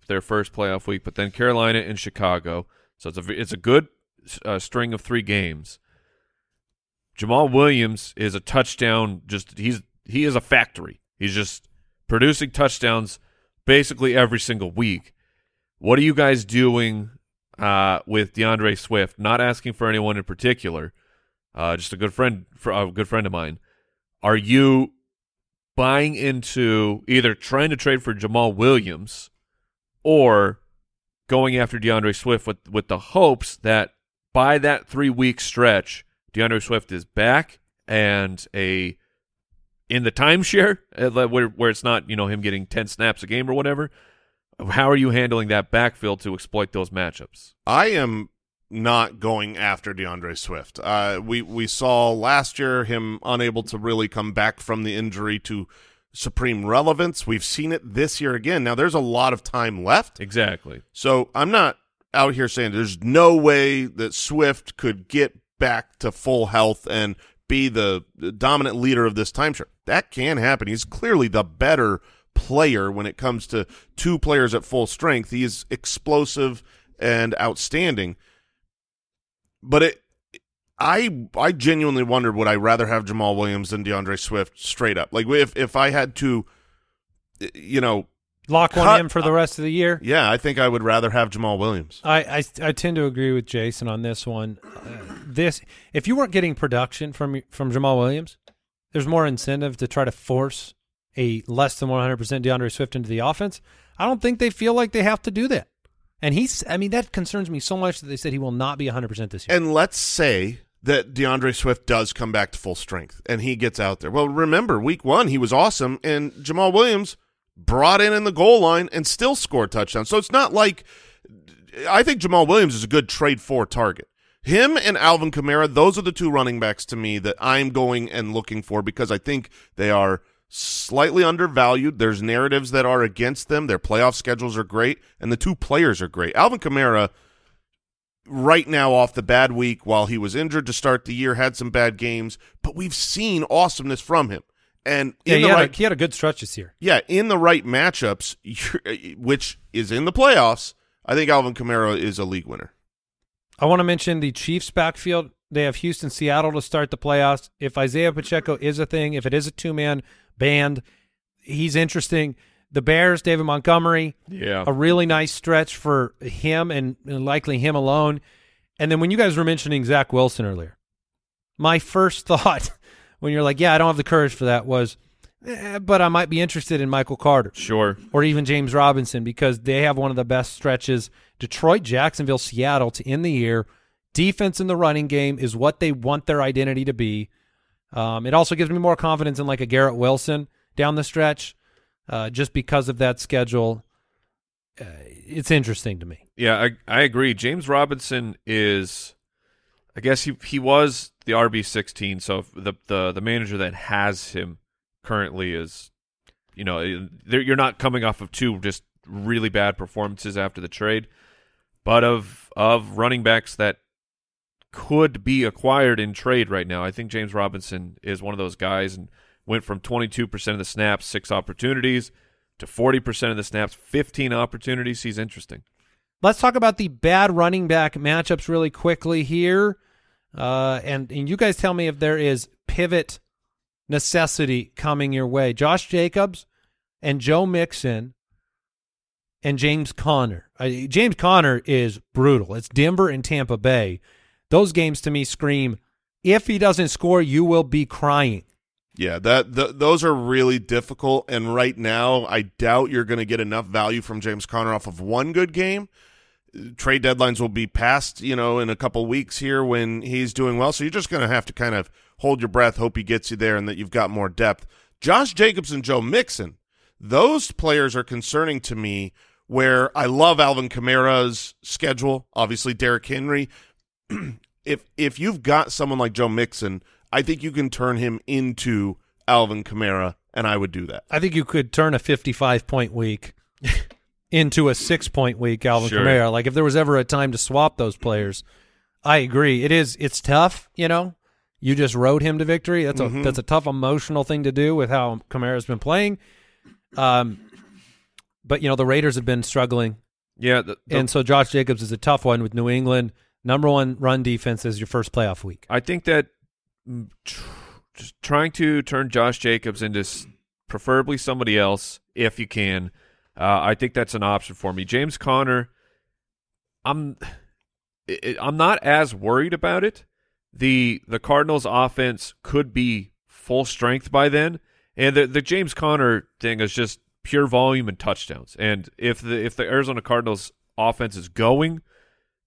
their first playoff week, but then Carolina and Chicago. So it's a it's a good uh, string of three games. Jamaal Williams is a touchdown. Just he's he is a factory. He's just producing touchdowns basically every single week. What are you guys doing uh, with D'Andre Swift, not asking for anyone in particular, uh, just a good friend, a good friend of mine. Are you buying into either trying to trade for Jamaal Williams or going after D'Andre Swift with with the hopes that by that three week stretch, D'Andre Swift is back and a in the timeshare uh, where where it's not you know him getting ten snaps a game or whatever. How are you handling that backfield to exploit those matchups? I am not going after D'Andre Swift. Uh, we we saw last year him unable to really come back from the injury to supreme relevance. We've seen it this year again. Now there's a lot of time left, Exactly. so I'm not out here saying there's no way that Swift could get back to full health and be the, dominant leader of this timeshare. That can happen. He's clearly the better player when it comes to two players at full strength. He is explosive and outstanding. But it I I genuinely wondered would I rather have Jamaal Williams than D'Andre Swift straight up. Like if if I had to you know, Lock one Cut- in for the rest of the year. yeah, I think I would rather have Jamaal Williams. I, I I tend to agree with Jason on this one. Uh, this if you weren't getting production from from Jamaal Williams, there's more incentive to try to force a less than 100% D'Andre Swift into the offense. I don't think they feel like they have to do that. And he's I mean that concerns me so much that they said he will not be 100% this year. And let's say that D'Andre Swift does come back to full strength and he gets out there. Well, remember, week one, he was awesome, and Jamaal Williams brought in in the goal line and still scored touchdowns. So it's not like I think Jamaal Williams is a good trade for target. Him and Alvin Kamara, those are the two running backs to me that I'm going and looking for because I think they are slightly undervalued. There's narratives that are against them. Their playoff schedules are great, and the two players are great. Alvin Kamara right now off the bad week while he was injured to start the year, had some bad games, but we've seen awesomeness from him. And Yeah, in he the had, right a, he had a good stretch this year. yeah, in the right matchups, which is in the playoffs, I think Alvin Kamara is a league winner. I want to mention the Chiefs backfield. They have Houston, Seattle to start the playoffs. If Isaiah Pacheco is a thing, if it is a two man band, he's interesting. The Bears, David Montgomery, Yeah. a really nice stretch for him and, and likely him alone. And then when you guys were mentioning Zach Wilson earlier, my first thought when you're like, yeah, I don't have the courage for that was, eh, but I might be interested in Michael Carter Sure. or even James Robinson because they have one of the best stretches. Detroit, Jacksonville, Seattle to end the year. Defense in the running game is what they want their identity to be. Um, it also gives me more confidence in like a Garrett Wilson down the stretch, uh, just because of that schedule. Uh, it's interesting to me. Yeah, I I agree. James Robinson is, I guess he he was the RB sixteen. So the the the manager that has him currently is, you know, eh, you're not coming off of two just really bad performances after the trade, but of of running backs that could be acquired in trade right now. I think James Robinson is one of those guys and went from 22% of the snaps, six opportunities, to 40% of the snaps, 15 opportunities. He's interesting. Let's talk about the bad running back matchups really quickly here. Uh, and, and you guys tell me if there is pivot necessity coming your way. Josh Jacobs and Joe Mixon and James Conner. Uh, James Conner is brutal. It's Denver and Tampa Bay. Those games to me scream if he doesn't score, you will be crying. Yeah, that th- those are really difficult. And right now, I doubt you're going to get enough value from James Conner off of one good game. Trade deadlines will be passed, you know, in a couple weeks here when he's doing well. So you're just going to have to kind of hold your breath, hope he gets you there, and that you've got more depth. Josh Jacobs and Joe Mixon, those players are concerning to me. Where I love Alvin Kamara's schedule, obviously Derrick Henry. if if you've got someone like Joe Mixon, I think you can turn him into Alvin Kamara, and I would do that. I think you could turn a 55 point week into a six point week, Alvin Sure. Kamara. Like if there was ever a time to swap those players, I agree. It is. It's tough. You know, you just rode him to victory. That's a that's a tough emotional thing to do with how Kamara's been playing. Um, but you know the Raiders have been struggling, Yeah, the, the- and so Josh Jacobs is a tough one with New England. Number one run defense is your first playoff week. I think that tr- just trying to turn Josh Jacobs into s- preferably somebody else, if you can, uh, I think that's an option for me. James Conner, I'm it- I'm not as worried about it. The the Cardinals offense could be full strength by then, and the the James Conner thing is just pure volume and touchdowns. And if the if the Arizona Cardinals offense is going,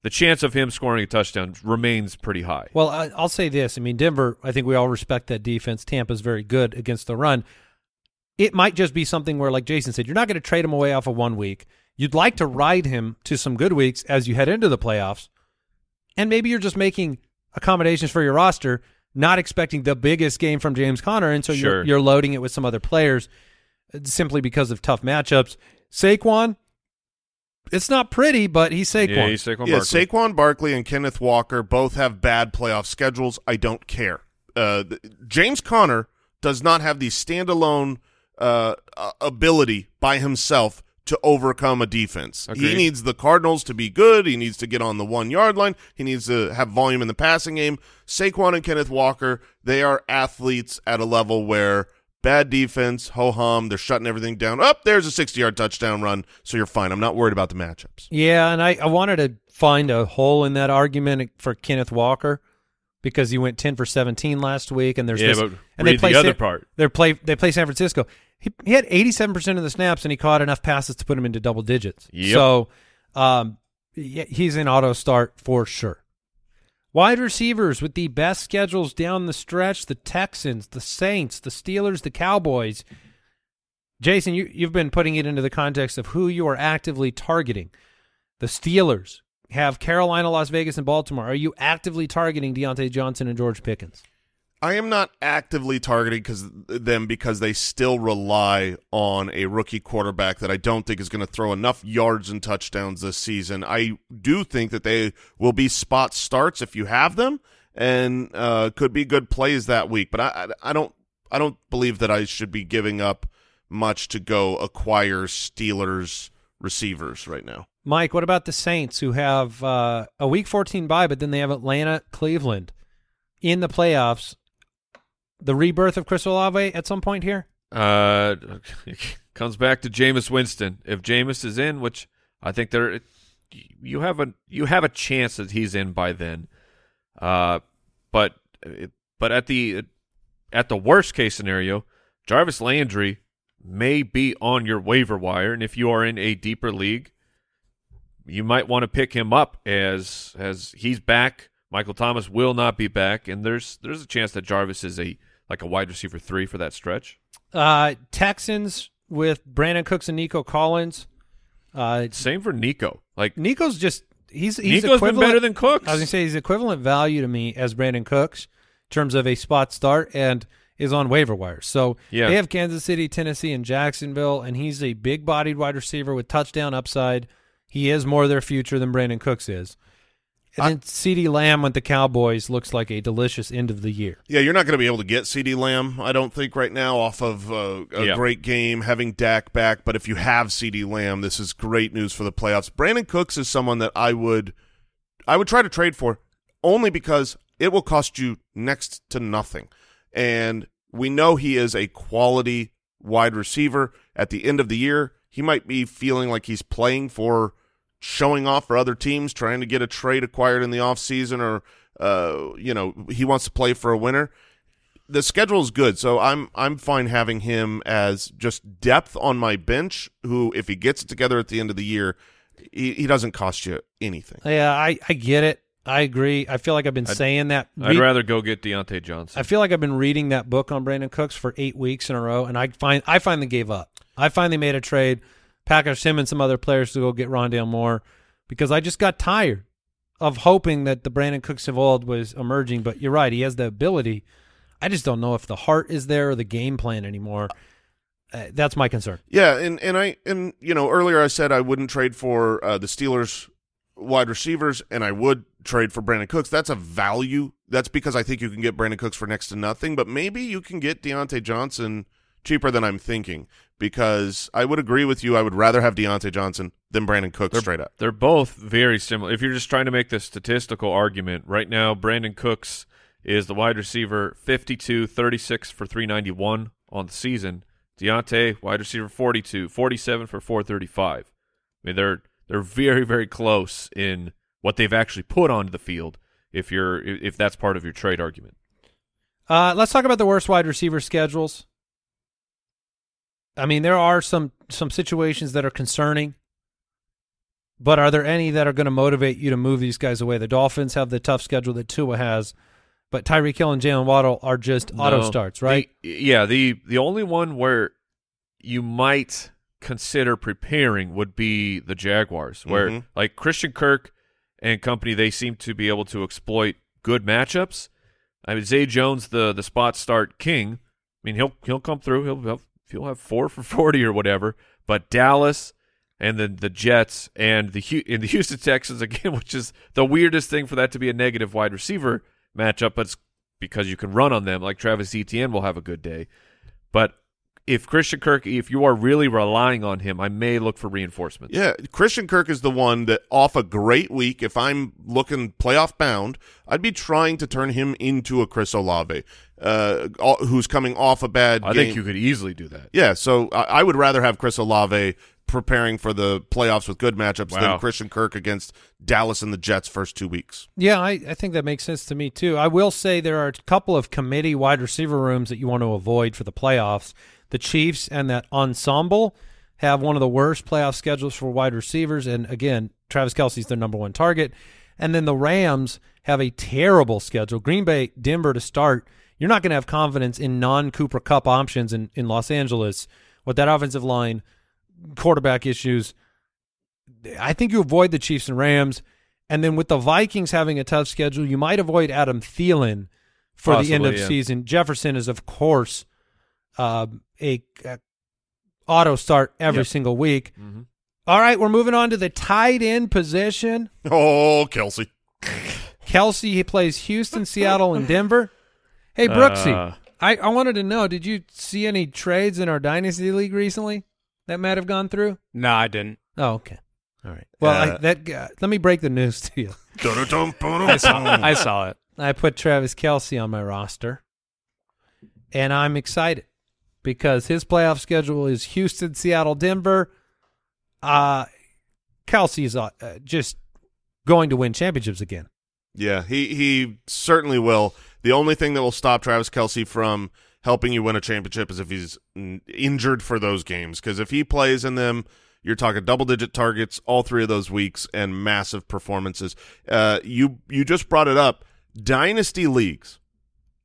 the chance of him scoring a touchdown remains pretty high. Well, I, I'll say this. I mean, Denver, I think we all respect that defense. Tampa's very good against the run. It might just be something where, like Jason said, you're not going to trade him away off of one week. You'd like to ride him to some good weeks as you head into the playoffs. And maybe you're just making accommodations for your roster, not expecting the biggest game from James Conner. And so Sure. you're, you're loading it with some other players uh, simply because of tough matchups. Saquon, it's not pretty, but he's Saquon. Yeah, he's Saquon yeah, Barkley. Saquon Barkley and Kenneth Walker both have bad playoff schedules. I don't care. Uh, James Conner does not have the standalone uh, uh, ability by himself to overcome a defense. He needs the Cardinals to be good. He needs to get on the one yard line. He needs to have volume in the passing game. Saquon and Kenneth Walker, they are athletes at a level where bad defense, ho hum, they're shutting everything down. Up there's a 60 yard touchdown run, so you're fine. I'm not worried about the matchups. Yeah, and I, I wanted to find a hole in that argument for Kenneth Walker because he went ten for seventeen last week, and there's Yeah, this, but and read the other San, part. They play they play San Francisco. He he had eighty seven percent of the snaps, and he caught enough passes to put him into double digits. Yep. So, um, he's an auto start for sure. Wide receivers with the best schedules down the stretch: the Texans, the Saints, the Steelers, the Cowboys. Jason, you, you've been putting it into the context of who you are actively targeting. The Steelers have Carolina, Las Vegas, and Baltimore. Are you actively targeting Diontae Johnson and George Pickens? I am not actively targeting because them because they still rely on a rookie quarterback that I don't think is going to throw enough yards and touchdowns this season. I do think that they will be spot starts if you have them, and uh, could be good plays that week. But I, I, don't, I don't believe that I should be giving up much to go acquire Steelers receivers right now. Mike, what about the Saints who have uh, a Week 14 bye, but then they have Atlanta, Cleveland in the playoffs? The rebirth of Chris Olave at some point here. Uh, comes back to Jameis Winston. If Jameis is in, which I think there, you have a you have a chance that he's in by then. Uh, but but at the at the worst case scenario, Jarvis Landry may be on your waiver wire, and if you are in a deeper league, you might want to pick him up as as he's back. Michael Thomas will not be back, and there's there's a chance that Jarvis is a like a wide receiver three for that stretch. Uh, Texans with Brandin Cooks and Nico Collins. Uh, Same for Nico. Like Nico's just he's he's Nico's been better than Cooks. I was gonna say he's equivalent value to me as Brandin Cooks in terms of a spot start and is on waiver wire. So Yeah. they have Kansas City, Tennessee, and Jacksonville, and he's a big bodied wide receiver with touchdown upside. He is more their future than Brandin Cooks is. And I- then CeeDee Lamb with the Cowboys looks like a delicious end of the year. Yeah, you're not going to be able to get CeeDee Lamb, I don't think, right now off of uh, a Yeah. great game, having Dak back. But if you have CeeDee Lamb, this is great news for the playoffs. Brandin Cooks is someone that I would, I would try to trade for, only because it will cost you next to nothing, and we know he is a quality wide receiver. At the end of the year, he might be feeling like he's playing for showing off for other teams, trying to get a trade acquired in the offseason or uh, you know, he wants to play for a winner. The schedule is good, so I'm I'm fine having him as just depth on my bench. Who, if he gets it together at the end of the year, he, he doesn't cost you anything. Yeah, I, I get it. I agree. I feel like I've been I'd- saying that. I'd rather go get Diontae Johnson. I feel like I've been reading that book on Brandin Cooks for eight weeks in a row, and I find I finally gave up. I finally made a trade, packaged him and some other players to go get Rondale Moore because I just got tired of hoping that the Brandin Cooks of old was emerging. But you're right; he has the ability. I just don't know if the heart is there or the game plan anymore. Uh, that's my concern. Yeah, and and I and you know earlier I said I wouldn't trade for uh, the Steelers wide receivers, and I would trade for Brandin Cooks. That's a value. That's because I think you can get Brandin Cooks for next to nothing. But maybe you can get Diontae Johnson cheaper than I'm thinking. Because I would agree with you. I would rather have Diontae Johnson than Brandin Cooks They're, straight up. They're both very similar. If you're just trying to make the statistical argument, right now, Brandin Cooks is the wide receiver 52, 36 for 391 on the season. Diontae, wide receiver 42, 47 for 435. I mean, they're they're very, very close in what they've actually put onto the field. If you're if that's part of your trade argument, Uh, let's talk about the worst wide receiver schedules. I mean, there are some some situations that are concerning, but are there any that are going to motivate you to move these guys away? The Dolphins have the tough schedule that Tua has, but Tyreek Hill and Jaylen Waddle are just auto starts, right? The- yeah, the the only one where you might consider preparing would be the Jaguars, where Mhm. like Christian Kirk and company, they seem to be able to exploit good matchups. I mean, Zay Jones, the the spot start king. I mean, he'll he'll come through. He'll have, he'll have four for forty or whatever. But Dallas and then the Jets and the and the Houston Texans again, which is the weirdest thing for that to be a negative wide receiver matchup, but it's because you can run on them. Like Travis Etienne will have a good day, but if Christian Kirk, if you are really relying on him, I may look for reinforcements. Yeah, Christian Kirk is the one that off a great week, if I'm looking playoff bound, I'd be trying to turn him into a Chris Olave, uh, who's coming off a bad I game. think you could easily do that. Yeah, so I, I would rather have Chris Olave preparing for the playoffs with good matchups Wow. than Christian Kirk against Dallas and the Jets first two weeks. Yeah, I, I think that makes sense to me too. I will say there are a couple of committee wide receiver rooms that you want to avoid for the playoffs. The Chiefs and that ensemble have one of the worst playoff schedules for wide receivers, and again, Travis Kelce's their number one target. And then the Rams have a terrible schedule. Green Bay, Denver to start. You're not going to have confidence in non-Cooper Kupp options in, in Los Angeles with that offensive line, quarterback issues. I think you avoid the Chiefs and Rams. And then with the Vikings having a tough schedule, you might avoid Adam Thielen for the end of yeah. season. Jefferson is, of course, uh, a, a auto start every Yep. single week. Mhm. All right, we're moving on to the tight end position. Oh, Kelce. Kelce, he plays Houston, Seattle, and Denver. Hey, Brooksy, Uh, I, I wanted to know, did you see any trades in our Dynasty League recently that might have gone through? No, I didn't. Oh, okay. All right. Well, I, Uh, that guy- let me break the news to you. I saw, I saw it. I put Travis Kelce on my roster, and I'm excited because his playoff schedule is Houston, Seattle, Denver. Uh, Kelce's uh, uh, just going to win championships again. Yeah, he he certainly will. The only thing that will stop Travis Kelce from helping you win a championship is if he's injured for those games. Because if he plays in them, you're talking double digit targets all three of those weeks and massive performances. Uh, you you just brought it up. Dynasty leagues,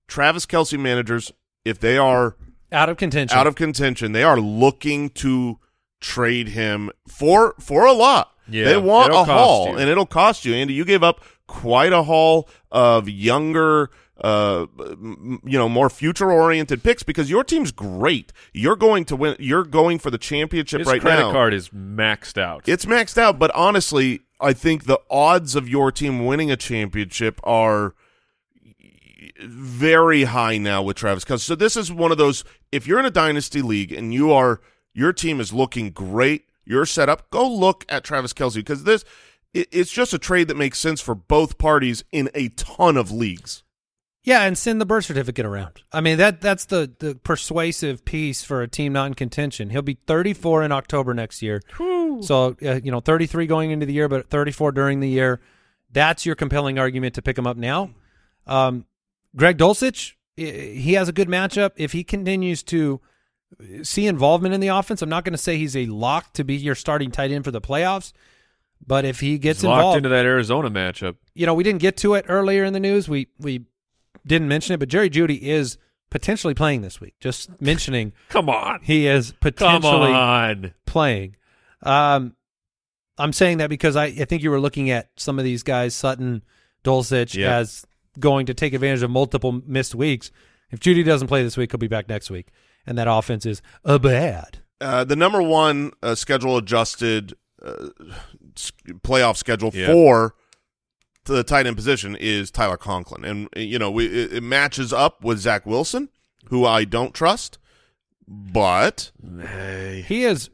Travis Kelce managers, if they are Out of contention. out of contention, they are looking to trade him for for a lot. Yeah, they want a haul, you. and it'll cost you. Andy, you gave up quite a haul of younger, uh, m- you know, more future oriented picks because your team's great. You're going to win. You're going for the championship his right credit now. Credit card is maxed out. It's maxed out, but honestly, I think the odds of your team winning a championship are very high now with Travis Kelce. So this is one of those. If you're in a dynasty league and you are your team is looking great, you're set up. Go look at Travis Kelce because this it, it's just a trade that makes sense for both parties in a ton of leagues. Yeah, and send the birth certificate around. I mean that that's the the persuasive piece for a team not in contention. He'll be 34 in October next year. So uh, you know 33 going into the year, but 34 during the year. That's your compelling argument to pick him up now. Um, Greg Dulcich, he has a good matchup. If he continues to see involvement in the offense, I'm not going to say he's a lock to be your starting tight end for the playoffs. But if he gets He's locked involved, into that Arizona matchup. you know, we didn't get to it earlier in the news. We we didn't mention it, but Jerry Jeudy is potentially playing this week. Just mentioning Come on, he is potentially on. playing. Um, I'm saying that because I, I think you were looking at some of these guys, Sutton, Dulcich, Yeah. as going to take advantage of multiple missed weeks. If Jeudy doesn't play this week, he'll be back next week, and that offense is a bad. Uh, the number one uh, schedule adjusted uh, playoff schedule Yeah. for the tight end position is Tyler Conklin, and you know we, it, it matches up with Zach Wilson, who I don't trust, but He is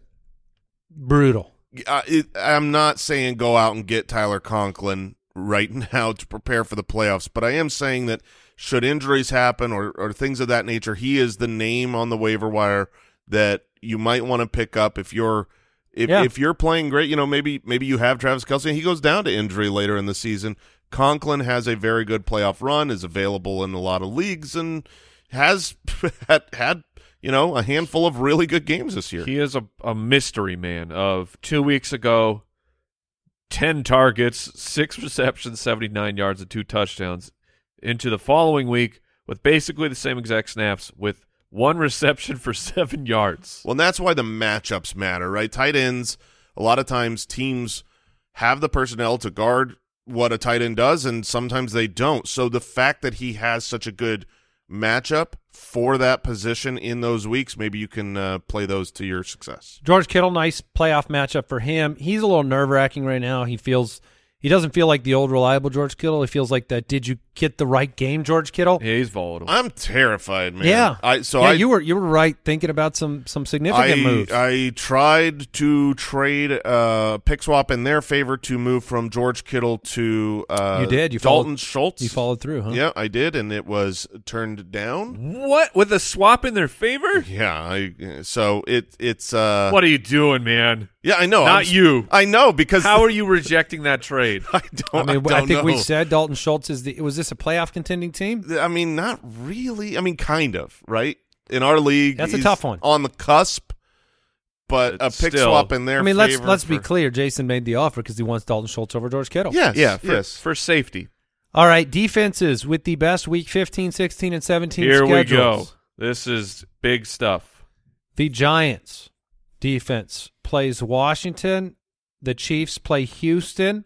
brutal. uh, it, I'm not saying go out and get Tyler Conklin right now to prepare for the playoffs, but I am saying that should injuries happen or, or things of that nature, he is the name on the waiver wire that you might want to pick up if you're If Yeah. if you're playing great, you know maybe maybe you have Travis Kelce and he goes down to injury later in the season. Conklin has a very good playoff run, is available in a lot of leagues, and has had, had you know a handful of really good games this year. He is a, a mystery man of two weeks ago, 10 targets, six receptions, 79 yards, and two touchdowns. Into the following week with basically the same exact snaps with one reception for seven yards. Well, and that's why the matchups matter, right? Tight ends, a lot of times teams have the personnel to guard what a tight end does, and sometimes they don't. So the fact that he has such a good matchup for that position in those weeks, maybe you can uh, play those to your success. George Kittle, nice playoff matchup for him. He's a little nerve wracking right now. He feels he doesn't feel like the old reliable George Kittle. He feels like that. Did you get the right game, George Kittle? Yeah, he's volatile. I'm terrified, man. Yeah. I so yeah, I you were you were right thinking about some some significant I, moves. I tried to trade uh, pick swap in their favor to move from George Kittle to uh, You did. You Dalton followed- Schultz. you followed through, huh? Yeah, I did, and it was turned down. what? With a swap in their favor? Yeah, I so it it's uh What are you doing, man? Yeah I know Not I'm- you. I know because How are you rejecting that trade? I I don't mean, I, I, don't think we said Dalton Schultz is the. Was this a playoff contending team? I mean not really I mean kind of right in our league That's a tough one. on the cusp but a pick still- swap in there. I mean, let's let's be clear. Jason made the offer because he wants Dalton Schultz over George Kittle. yes yeah, for, yes for safety. All right, defenses with the best week 15, 16, and 17 Here we go. This is big stuff. The Giants defense plays Washington. The Chiefs play Houston.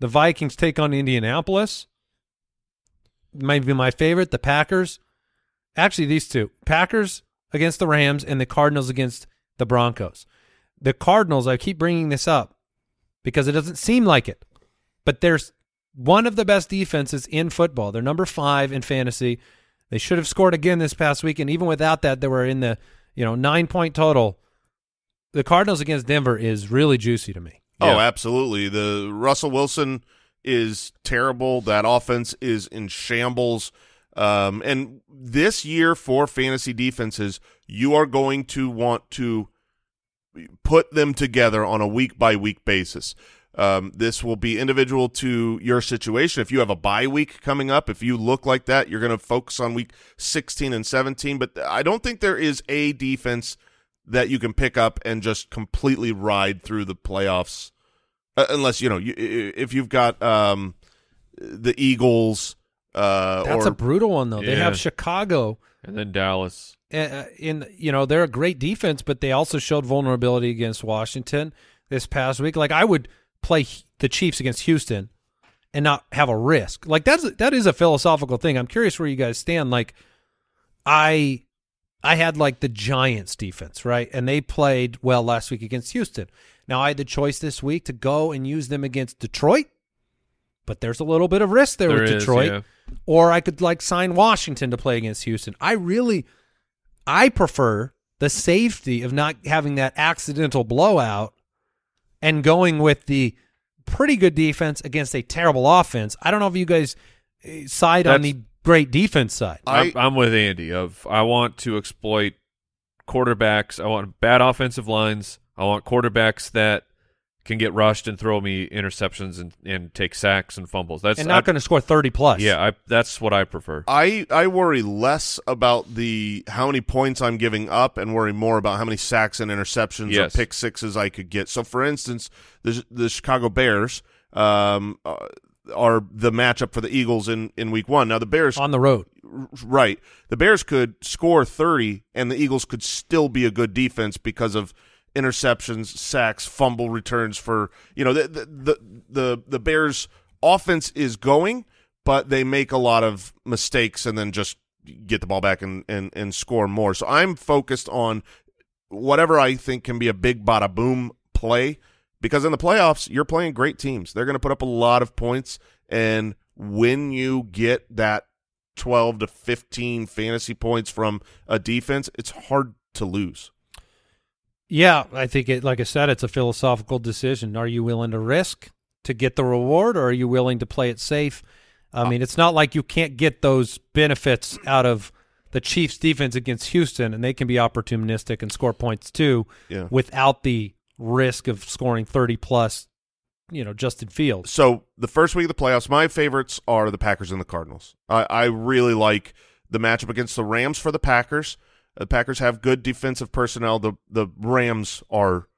The Vikings take on Indianapolis. Maybe my favorite, the Packers. Actually, these two Packers against the Rams and the Cardinals against the Broncos. The Cardinals, I keep bringing this up because it doesn't seem like it, but there's one of the best defenses in football. They're number five in fantasy. They should have scored again this past week, and even without that, they were in the you know nine point total. The Cardinals against Denver is really juicy to me. Oh, Yeah. absolutely. The Russell Wilson is terrible. That offense is in shambles. Um, and this year for fantasy defenses, you are going to want to put them together on a week by week basis. Um, this will be individual to your situation. If you have a bye week coming up, if you look like that, you're going to focus on week 16 and 17. But I don't think there is a defense that you can pick up and just completely ride through the playoffs, uh, unless you know you, if you've got um, the Eagles. Uh, That's or, a brutal one though. They have Chicago. And then Dallas. uh, in you know they're a great defense, but they also showed vulnerability against Washington this past week. Like I would play the Chiefs against Houston and not have a risk. Like that's that is a philosophical thing. I'm curious where you guys stand. Like I I had like the Giants defense, right? And they played well last week against Houston. Now I had the choice this week to go and use them against Detroit, but there's a little bit of risk there, There with is, Detroit. yeah. Or I could like sign Washington to play against Houston. I really I prefer the safety of not having that accidental blowout and going with the pretty good defense against a terrible offense. I don't know if you guys eh, side on the great defense side. I- I'm, I'm with Andy. Of I want to exploit quarterbacks. I want bad offensive lines. I want quarterbacks that can get rushed and throw me interceptions and, and take sacks and fumbles. That's and not going to score 30 plus. Yeah, I, that's what I prefer. I I worry less about the how many points I'm giving up and worry more about how many sacks and interceptions Yes. or pick sixes I could get. So, for instance, the the Chicago Bears um, uh, are the matchup for the Eagles in in Week One. Now, the Bears on the road. right, the Bears could score thirty, and the Eagles could still be a good defense because of interceptions, sacks, fumble returns for you know the the the the, the Bears offense is going, but they make a lot of mistakes and then just get the ball back and and, and score more. So I'm focused on whatever I think can be a big bada boom play because in the playoffs you're playing great teams. They're going to put up a lot of points and when you get that 12 to 15 fantasy points from a defense, it's hard to lose. Yeah, I think it. Like I said, it's a philosophical decision. Are you willing to risk to get the reward, or are you willing to play it safe? I mean, it's not like you can't get those benefits out of the Chiefs' defense against Houston, and they can be opportunistic and score points too, Yeah. without the risk of scoring 30 plus, you know, Justin Fields. So the first week of the playoffs, my favorites are the Packers and the Cardinals. I, I really like the matchup against the Rams for the Packers. The Packers have good defensive personnel. The the Rams are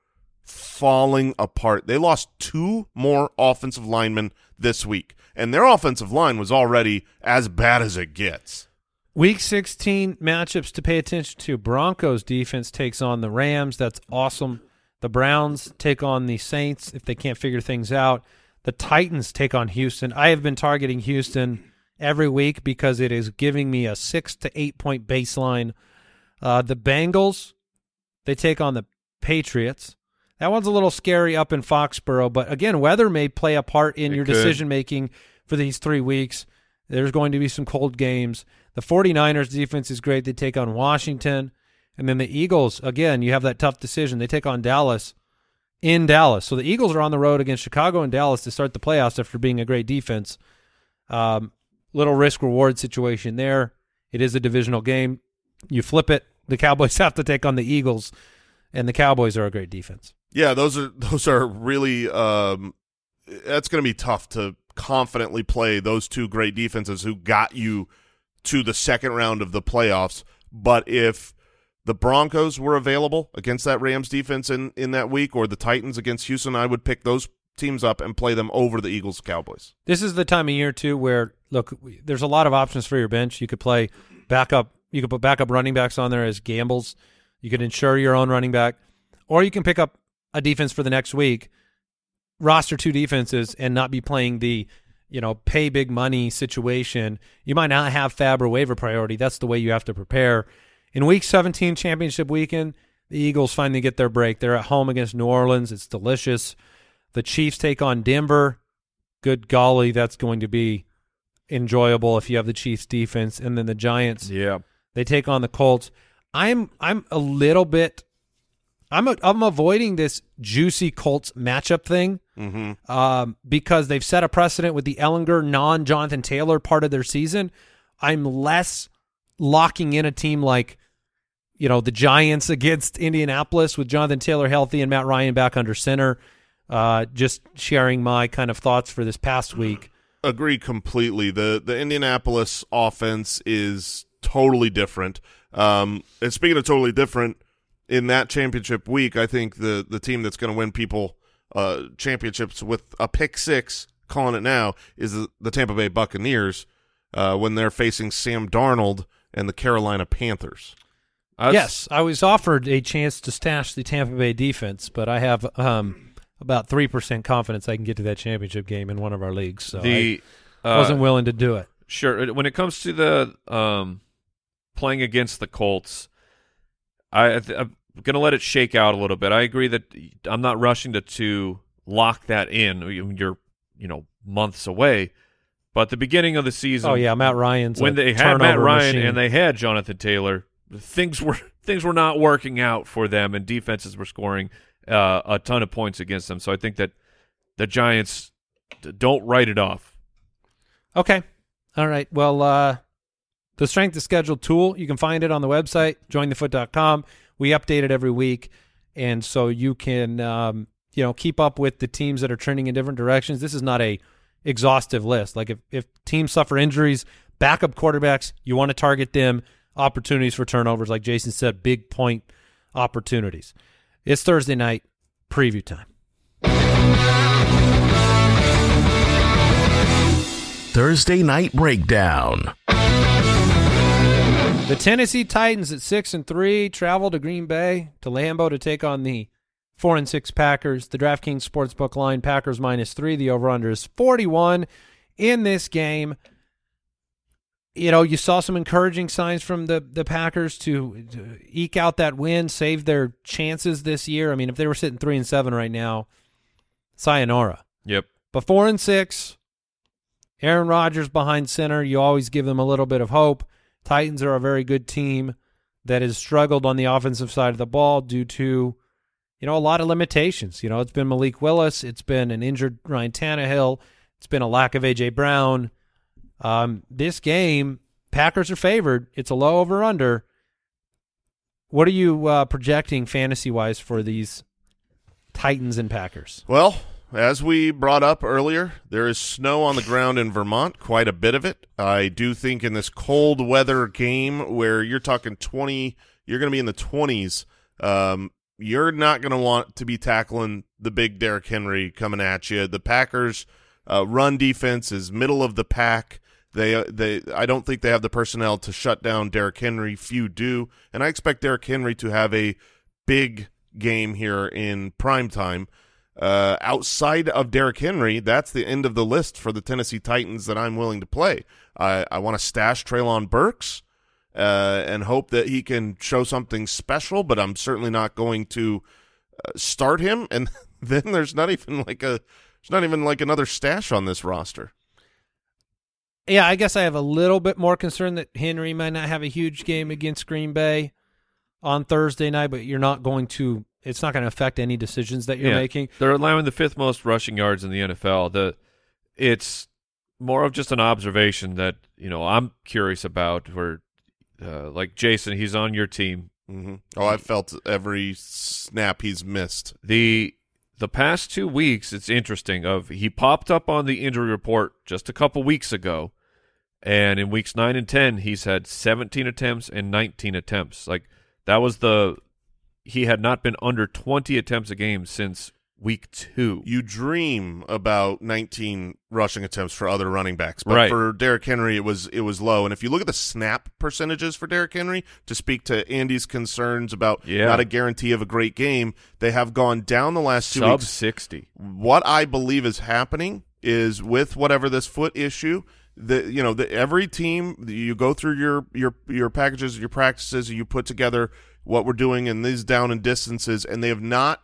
falling apart. They lost two more offensive linemen this week, and their offensive line was already as bad as it gets. Week 16 matchups to pay attention to. Broncos defense takes on the Rams. That's awesome. The Browns take on the Saints if they can't figure things out. The Titans take on Houston. I have been targeting Houston every week because it is giving me a six to eight point baseline. Uh, the Bengals, they take on the Patriots. That one's a little scary up in Foxborough, but again, weather may play a part in It your could. decision making for these three weeks. There's going to be some cold games. The 49ers defense is great. They take on Washington. And then the Eagles, again, you have that tough decision. They take on Dallas in Dallas. So the Eagles are on the road against Chicago and Dallas to start the playoffs after being a great defense. Um, little risk reward situation there. It is a divisional game. You flip it. The Cowboys have to take on the Eagles, and the Cowboys are a great defense. Yeah, those are those are really um, that's going to be tough to confidently play those two great defenses who got you to the second round of the playoffs. But if the Broncos were available against that Rams defense in in that week, or the Titans against Houston, I would pick those teams up and play them over the Eagles Cowboys. This is the time of year too where look, there's a lot of options for your bench. You could play backup. You could put backup running backs on there as gambles. You could insure your own running back, or you can pick up a defense for the next week, roster two defenses, and not be playing the you know pay big money situation. You might not have FAB or waiver priority. That's the way you have to prepare. In Week 17 championship weekend, the Eagles finally get their break. They're at home against New Orleans. It's delicious. The Chiefs take on Denver. Good golly, that's going to be enjoyable if you have the Chiefs defense. And then the Giants, Yeah. they take on the Colts. I'm I'm a little bit I'm a, I'm avoiding this juicy Colts matchup thing Mm-hmm. um, because they've set a precedent with the Ehlinger non Jonathan Taylor part of their season. I'm less locking in a team like you know the Giants against Indianapolis with Jonathan Taylor healthy and Matt Ryan back under center. Uh, just sharing my kind of thoughts for this past week. Agree completely. The the Indianapolis offense is totally different. Um, and speaking of totally different, in that championship week, I think the the team that's going to win people uh, championships with a pick six, calling it now, is the, the Tampa Bay Buccaneers uh, when they're facing Sam Darnold and the Carolina Panthers. Yes, I was offered a chance to stash the Tampa Bay defense, but I have um, about three percent confidence I can get to that championship game in one of our leagues. So the I uh, wasn't willing to do it. Sure. When it comes to the um, playing against the Colts, I, I'm going to let it shake out a little bit. I agree that I'm not rushing to to lock that in. You- You're you know months away, but the beginning of the season. Oh yeah, Matt Ryan's when they had Matt Ryan machine. and they had Jonathan Taylor, things were things were not working out for them, and defenses were scoring uh, a ton of points against them. So I think that the Giants don't write it off. Okay. All right. Well, uh, the strength of schedule tool, you can find it on the website, jointhefoot.com. We update it every week. And so you can, um, you know, keep up with the teams that are trending in different directions. This is not a exhaustive list. Like if, if teams suffer injuries, backup quarterbacks, you want to target them, opportunities for turnovers, like Jason said, big point opportunities. It's Thursday night, preview time. Thursday Night Breakdown. The Tennessee Titans at six and three travel to Green Bay to Lambeau to take on the four and six Packers. The DraftKings Sportsbook line Packers minus three. The over under is forty one in this game. You know, you saw some encouraging signs from the the Packers to, to eke out that win, save their chances this year. I mean, if they were sitting three and seven right now, sayonara. Yep. But four and six, Aaron Rodgers behind center. You always give them a little bit of hope. Titans are a very good team that has struggled on the offensive side of the ball due to, you know, a lot of limitations. You know, it's been Malik Willis, it's been an injured Ryan Tannehill, it's been a lack of AJ Brown. Um, this game, Packers are favored. It's a low over under. What are you uh, projecting fantasy wise for these Titans and Packers. Well, as we brought up earlier, there is snow on the ground in Vermont, quite a bit of it. I do think in this cold weather game where you're talking 20, you're going to be in the 20s, um, you're not going to want to be tackling the big Derrick Henry coming at you. The Packers uh, run defense is middle of the pack. They uh, they I don't think they have the personnel to shut down Derrick Henry. Few do, and I expect Derrick Henry to have a big game here in prime time. Uh, outside of Derrick Henry, that's the end of the list for the Tennessee Titans that I'm willing to play. I, I want to stash Treylon Burks uh, and hope that he can show something special, but I'm certainly not going to uh, start him. And then there's not even like a there's not even like another stash on this roster. Yeah, I guess I have a little bit more concern that Henry might not have a huge game against Green Bay on Thursday night, but you're not going to. It's not going to affect any decisions that you're Yeah. making. They're allowing the fifth most rushing yards in the NFL. The it's more of just an observation that you know I'm curious about. Where uh, like Jason, he's on your team. hmm Oh, I've felt every snap he's missed. the The past two weeks, it's interesting. Of he popped up on the injury report just a couple weeks ago, and in weeks nine and ten, he's had 17 attempts and 19 attempts. Like that was the he had not been under 20 attempts a game since week two. You dream about 19 rushing attempts for other running backs, but Right. for Derrick Henry, it was it was low. And if you look at the snap percentages for Derrick Henry, to speak to Andy's concerns about Yeah. not a guarantee of a great game, they have gone down the last two Sub weeks. 60. What I believe is happening is with whatever this foot issue, the you know the every team you go through your your your packages, your practices, you put together what we're doing in these down and distances, and they have not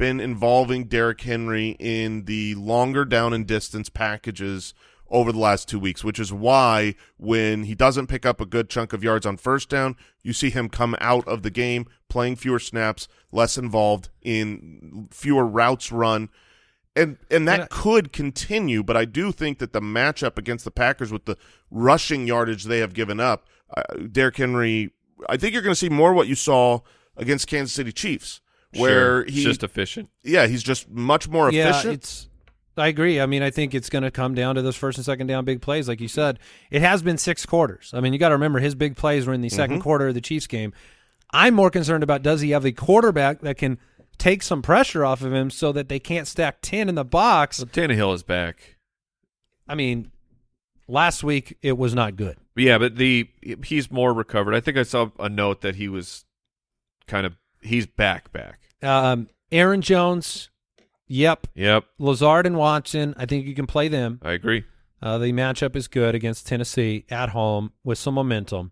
been involving Derrick Henry in the longer down and distance packages over the last two weeks, which is why when he doesn't pick up a good chunk of yards on first down, you see him come out of the game playing fewer snaps, less involved in fewer routes run. And and that And I- could continue, but I do think that the matchup against the Packers with the rushing yardage they have given up, uh, Derrick Henry, I think you're going to see more what you saw against Kansas City Chiefs, where Sure. It's he just efficient. yeah, he's just much more yeah, efficient. it's. I agree. I mean, I think it's going to come down to those first and second down big plays, like you said. It has been six quarters. I mean, you got to remember his big plays were in the 2nd Mm-hmm. quarter of the Chiefs game. I'm more concerned about does he have a quarterback that can take some pressure off of him so that they can't stack ten in the box. Well, Tannehill is back. I mean, last week it was not good. Yeah, but the he's more recovered. I think I saw a note that he was kind of he's back back. Um, Aaron Jones, yep. Yep, Lazard and Watson, I think you can play them. I agree. Uh, the matchup is good against Tennessee at home with some momentum.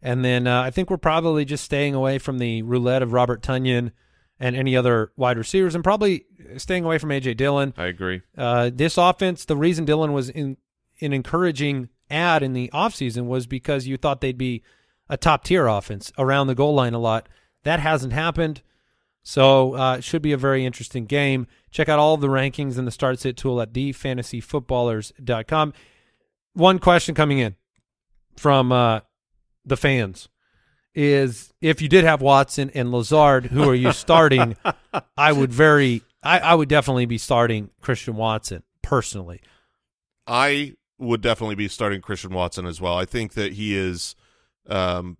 And then uh, I think we're probably just staying away from the roulette of Robert Tonyan and any other wide receivers and probably staying away from A.J. Dillon. I agree. Uh, this offense, the reason Dillon was in, an encouraging ad in the offseason was because you thought they'd be a top tier offense around the goal line a lot. That hasn't happened. So uh, it should be a very interesting game. Check out all of the rankings in the start sit tool at thefantasyfootballers.com. One question coming in from uh, the fans is if you did have Watson and Lazard, who are you starting? I would very, I, I would definitely be starting Christian Watson personally. I would definitely be starting Christian Watson as well. I think that he is, um,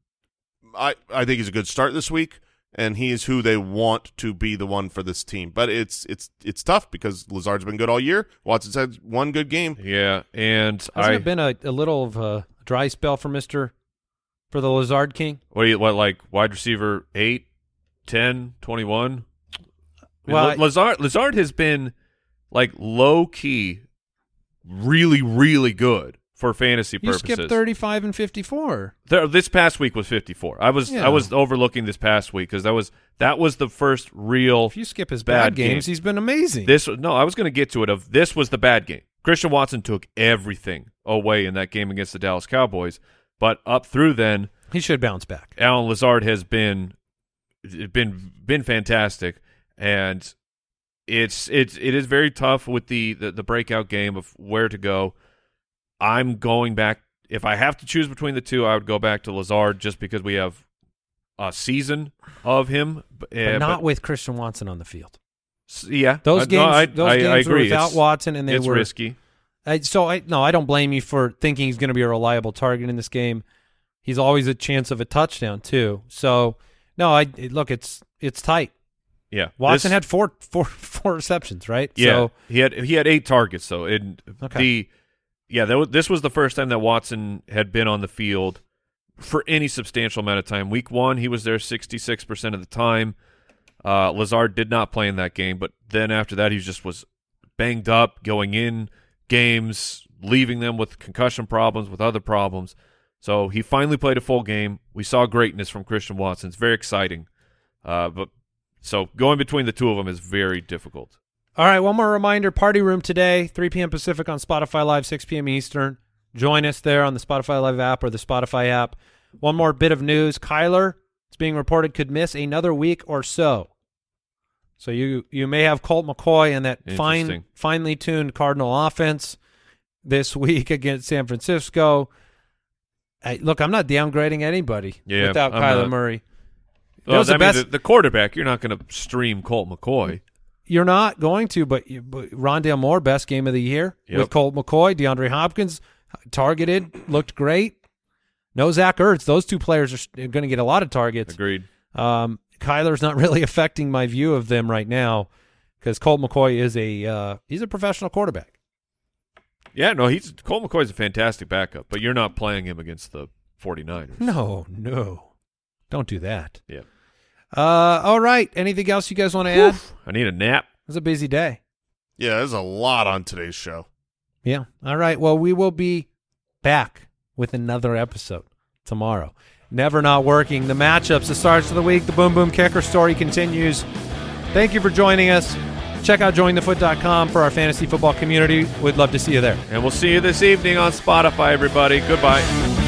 I I think he's a good start this week, and he is who they want to be the one for this team. But it's it's it's tough because Lazard's been good all year. Watson's had one good game. Yeah, and Hasn't I it been a, a little of a dry spell for Mister for the Lazard King? what do you what like wide receiver 8, 10, 21? Well, Lazard Lazard has been like low key really really good for fantasy purposes. You skipped thirty five and fifty four. There, this past week was 54. I was Yeah. I was overlooking this past week cuz that was that was the first real If you skip his Bad bad, games, game. he's been amazing. This no, I was going to get to it. Of this was the bad game. Christian Watson took everything away in that game against the Dallas Cowboys, but up through then, he should bounce back. Allen Lazard has been been been fantastic, and it's it's it is very tough with the, the the breakout game of where to go. I'm going back. If I have to choose between the two, I would go back to Lazard just because we have a season of him, b- But eh, not with Christian Watson on the field. Yeah, Those Uh, games, no, I, those I, games I agree. were without it's, Watson, and they it's were risky. I, so I no, I don't blame you for thinking he's going to be a reliable target in this game. He's always a chance of a touchdown too. So no, I look, it's it's tight. Yeah, Watson This- had four four four receptions, right? Yeah, So he had he had eight targets though. And Okay. the yeah, this was the first time that Watson had been on the field for any substantial amount of time. Week one, he was there sixty six percent of the time. Uh, Lazard did not play in that game, but then after that, he just was banged up, going in games, leaving them with concussion problems, with other problems. So he finally played a full game. We saw greatness from Christian Watson. It's very exciting. Uh, but so going between the two of them is very difficult. All right, one more reminder Party Room today, 3 p.m. Pacific on Spotify Live, 6 p.m. Eastern. Join us there on the Spotify Live app or the Spotify app. One more bit of news Kyler, it's being reported, could miss another week or so. So you you may have Colt McCoy and that fine, finely tuned Cardinal offense this week against San Francisco. Hey, look, I'm not downgrading anybody Yeah, without I'm Kyler not. Murray. That Well, was the I mean, the, the quarterback, you're not going to stream Colt McCoy. You're not going to, but, you, but Rondale Moore, best game of the year Yep. with Colt McCoy, DeAndre Hopkins, targeted, looked great. No Zach Ertz. Those two players are going to get a lot of targets. Agreed. Um, Kyler's not really affecting my view of them right now because Colt McCoy is a uh, he's a professional quarterback. Yeah, no, he's Colt McCoy's a fantastic backup, but you're not playing him against the 49ers. No, no, don't do that. Yeah. Uh, all right. Anything else you guys want to add? It I need a nap. was a busy day. Yeah, there's a lot on today's show. Yeah. All right. Well, we will be back with another episode tomorrow. Never not working. The matchups, the starts of the week, the boom boom kicker story continues. Thank you for joining us. Check out jointhefoot.com for our fantasy football community. We'd love to see you there. And we'll see you this evening on Spotify, everybody. Goodbye.